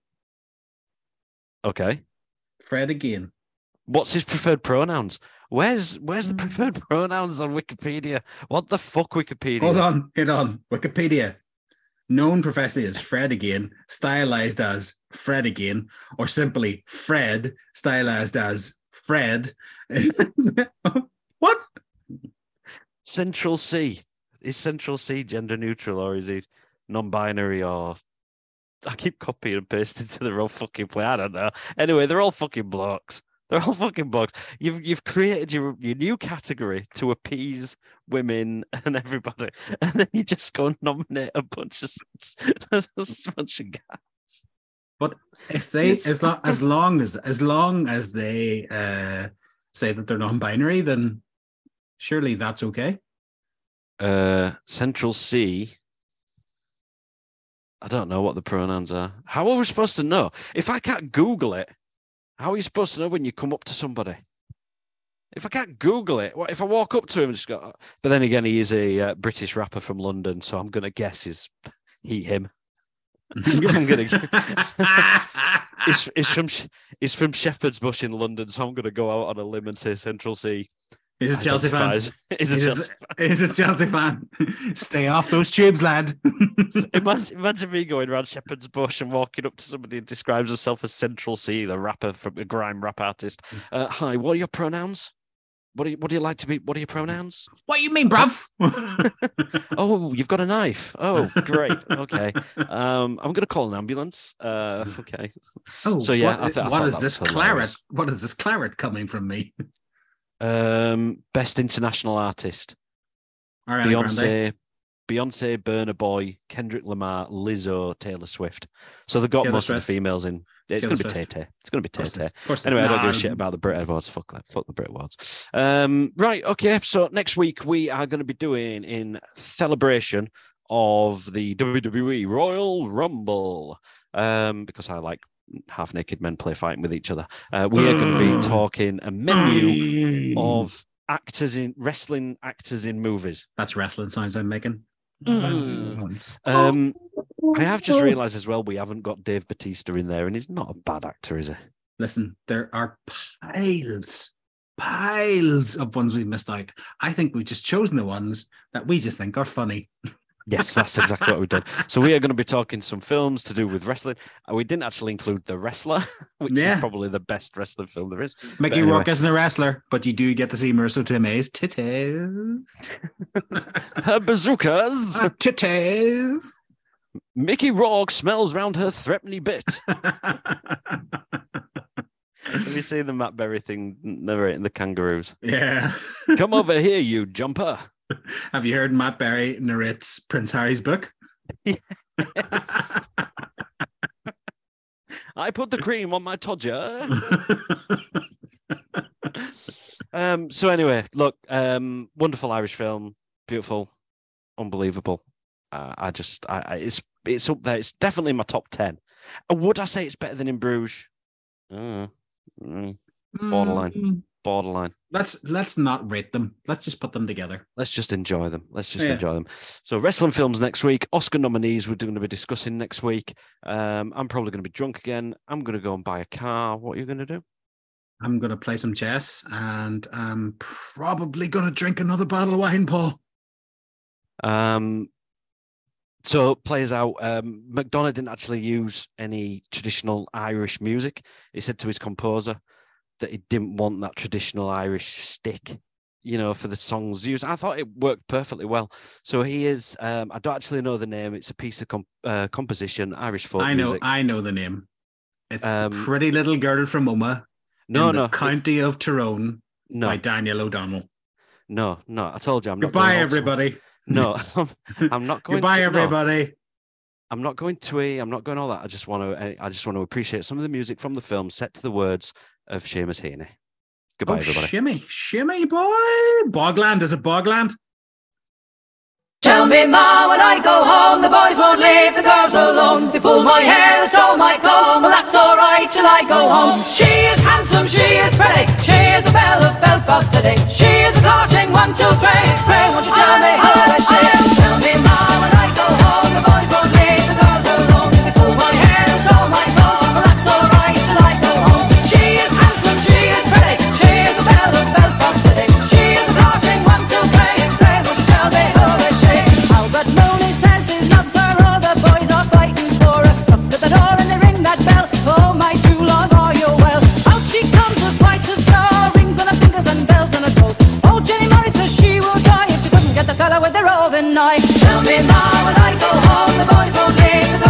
Okay. Fred again. What's his preferred pronouns? Where's where's the Mm. preferred [laughs] pronouns on Wikipedia? What the fuck Wikipedia? Hold on, hold on. Wikipedia. Known professionally as Fred again, stylized as Fred again, or simply Fred, stylized as Fred. [laughs] what? Central Cee. Is Central Cee gender neutral or is he non-binary or I keep copying and pasting to the wrong fucking play. I don't know. Anyway, they're all fucking blokes. They're all fucking blokes. You've you've created your your new category to appease women and everybody, [laughs] and then you just go and nominate a bunch of a bunch of guys. But if they It's- as long as [laughs] long as as long as they uh say that they're non-binary, then surely that's okay. Uh, Central Cee. I don't know what the pronouns are. How are we supposed to know? If I can't Google it, how are you supposed to know when you come up to somebody? If I can't Google it, what if I walk up to him and just go? But then again, he is a uh, British rapper from London, so I'm gonna guess is he him. [laughs] I'm gonna. It's, [laughs] it's from it's from Shepherd's Bush in London, so I'm gonna go out on a limb and say Central Cee. He's a Chelsea fan. Is a [laughs] Chelsea a, he's a Chelsea fan. [laughs] [laughs] Stay off those tubes, lad. Imagine, imagine me going around Shepherd's Bush and walking up to somebody who describes himself as Central Cee, the rapper from a grime rap artist. Uh, hi, what are your pronouns? What do you what do you like to be? What are your pronouns? what do you mean, bruv? Oh, you've got a knife. Oh, great. Okay. Um, I'm gonna call an ambulance. Uh, okay. oh, So, yeah, what, I th- I what is this claret? What is this claret coming from me? Um, best international artist. Beyonce, Beyonce, Burna Boy, Kendrick Lamar, Lizzo, Taylor Swift. So they've got Taylor most of the females in. It's gonna be Tay Tay. It's gonna be Of Tay Tay. is, of course it is. Anyway, I don't give a shit about the Brit Awards. Fuck that. Fuck the Brit Awards. Um, right. Okay. So next week we are going to be doing in celebration of the WWE Royal Rumble. Um, because I like half naked men play fighting with each other. Uh, we are going to be talking a menu of actors in wrestling actors in movies. That's wrestling sounds I'm making. Mm. Um, I have just realised as well we haven't got Dave Batista in there, and he's not a bad actor, is he? Listen, there are piles piles of ones we missed out. I think we've just chosen the ones that we just think are funny. [laughs] Yes, that's exactly what we did. So we are going to be talking some films to do with wrestling. Uh, We didn't actually include The Wrestler, [laughs] which Yeah. is probably the best wrestling film there is. Mickey anyway. Rourke isn't a wrestler, but you do get to see Marisa Tomei's titties. [laughs] Her bazookas. Ah, titties. Mickey Rourke smells round her threepenny bit. [laughs] Have you seen the Matt Berry thing narrating the kangaroos? yeah. Come over here, you jumper. [laughs] Have you heard Matt Berry narrates Prince Harry's book? Yes. [laughs] I put the cream on my todger. [laughs] um, so anyway, look, um, wonderful Irish film, beautiful, unbelievable. Uh, I just, I, I, it's, it's up there. It's definitely my top ten. Uh, would I say it's better than in Bruges? Uh, mm, Borderline. Borderline. Let's let's not rate them. Let's just put them together. Let's just enjoy them. Let's just Yeah. enjoy them. So, wrestling films next week. Oscar nominees we're going to be discussing next week. Um, I'm probably going to be drunk again. I'm going to go and buy a car. What are you going to do? I'm gonna play some chess and I'm probably gonna drink another bottle of wine, Paul. Um, so plays out. Um, McDonagh didn't actually use any traditional Irish music. He said to his composer that he didn't want that traditional Irish stick, you know, for the songs used. I thought it worked perfectly well. So he is. Um, I don't actually know the name. It's a piece of comp- uh, composition, Irish folk I know music. I know the name. It's Um, pretty little girl from Omagh no, no, county of Tyrone no, by Daniel O'Donnell. no, no. I told you, I'm not. Goodbye, going all to- everybody. No, [laughs] [laughs] I'm not going. Goodbye, to, no. everybody. I'm not going twee. I'm not going all that. I just want to. I just want to appreciate some of the music from the film set to the words of Seamus Heaney. Goodbye, oh, everybody. shimmy, shimmy, boy. Bogland, is a Bogland? Tell me, Ma, when I go home, the boys won't leave the girls alone. They pull my hair, they stole my comb, well, that's alright till I go home. She is handsome, she is pretty, she is the belle of Belfast City. She is a courting one, two, three. Pray, won't you tell me how is she? Tell me, Ma, when I with the roving. Tell me now when I go home, the boys won't leave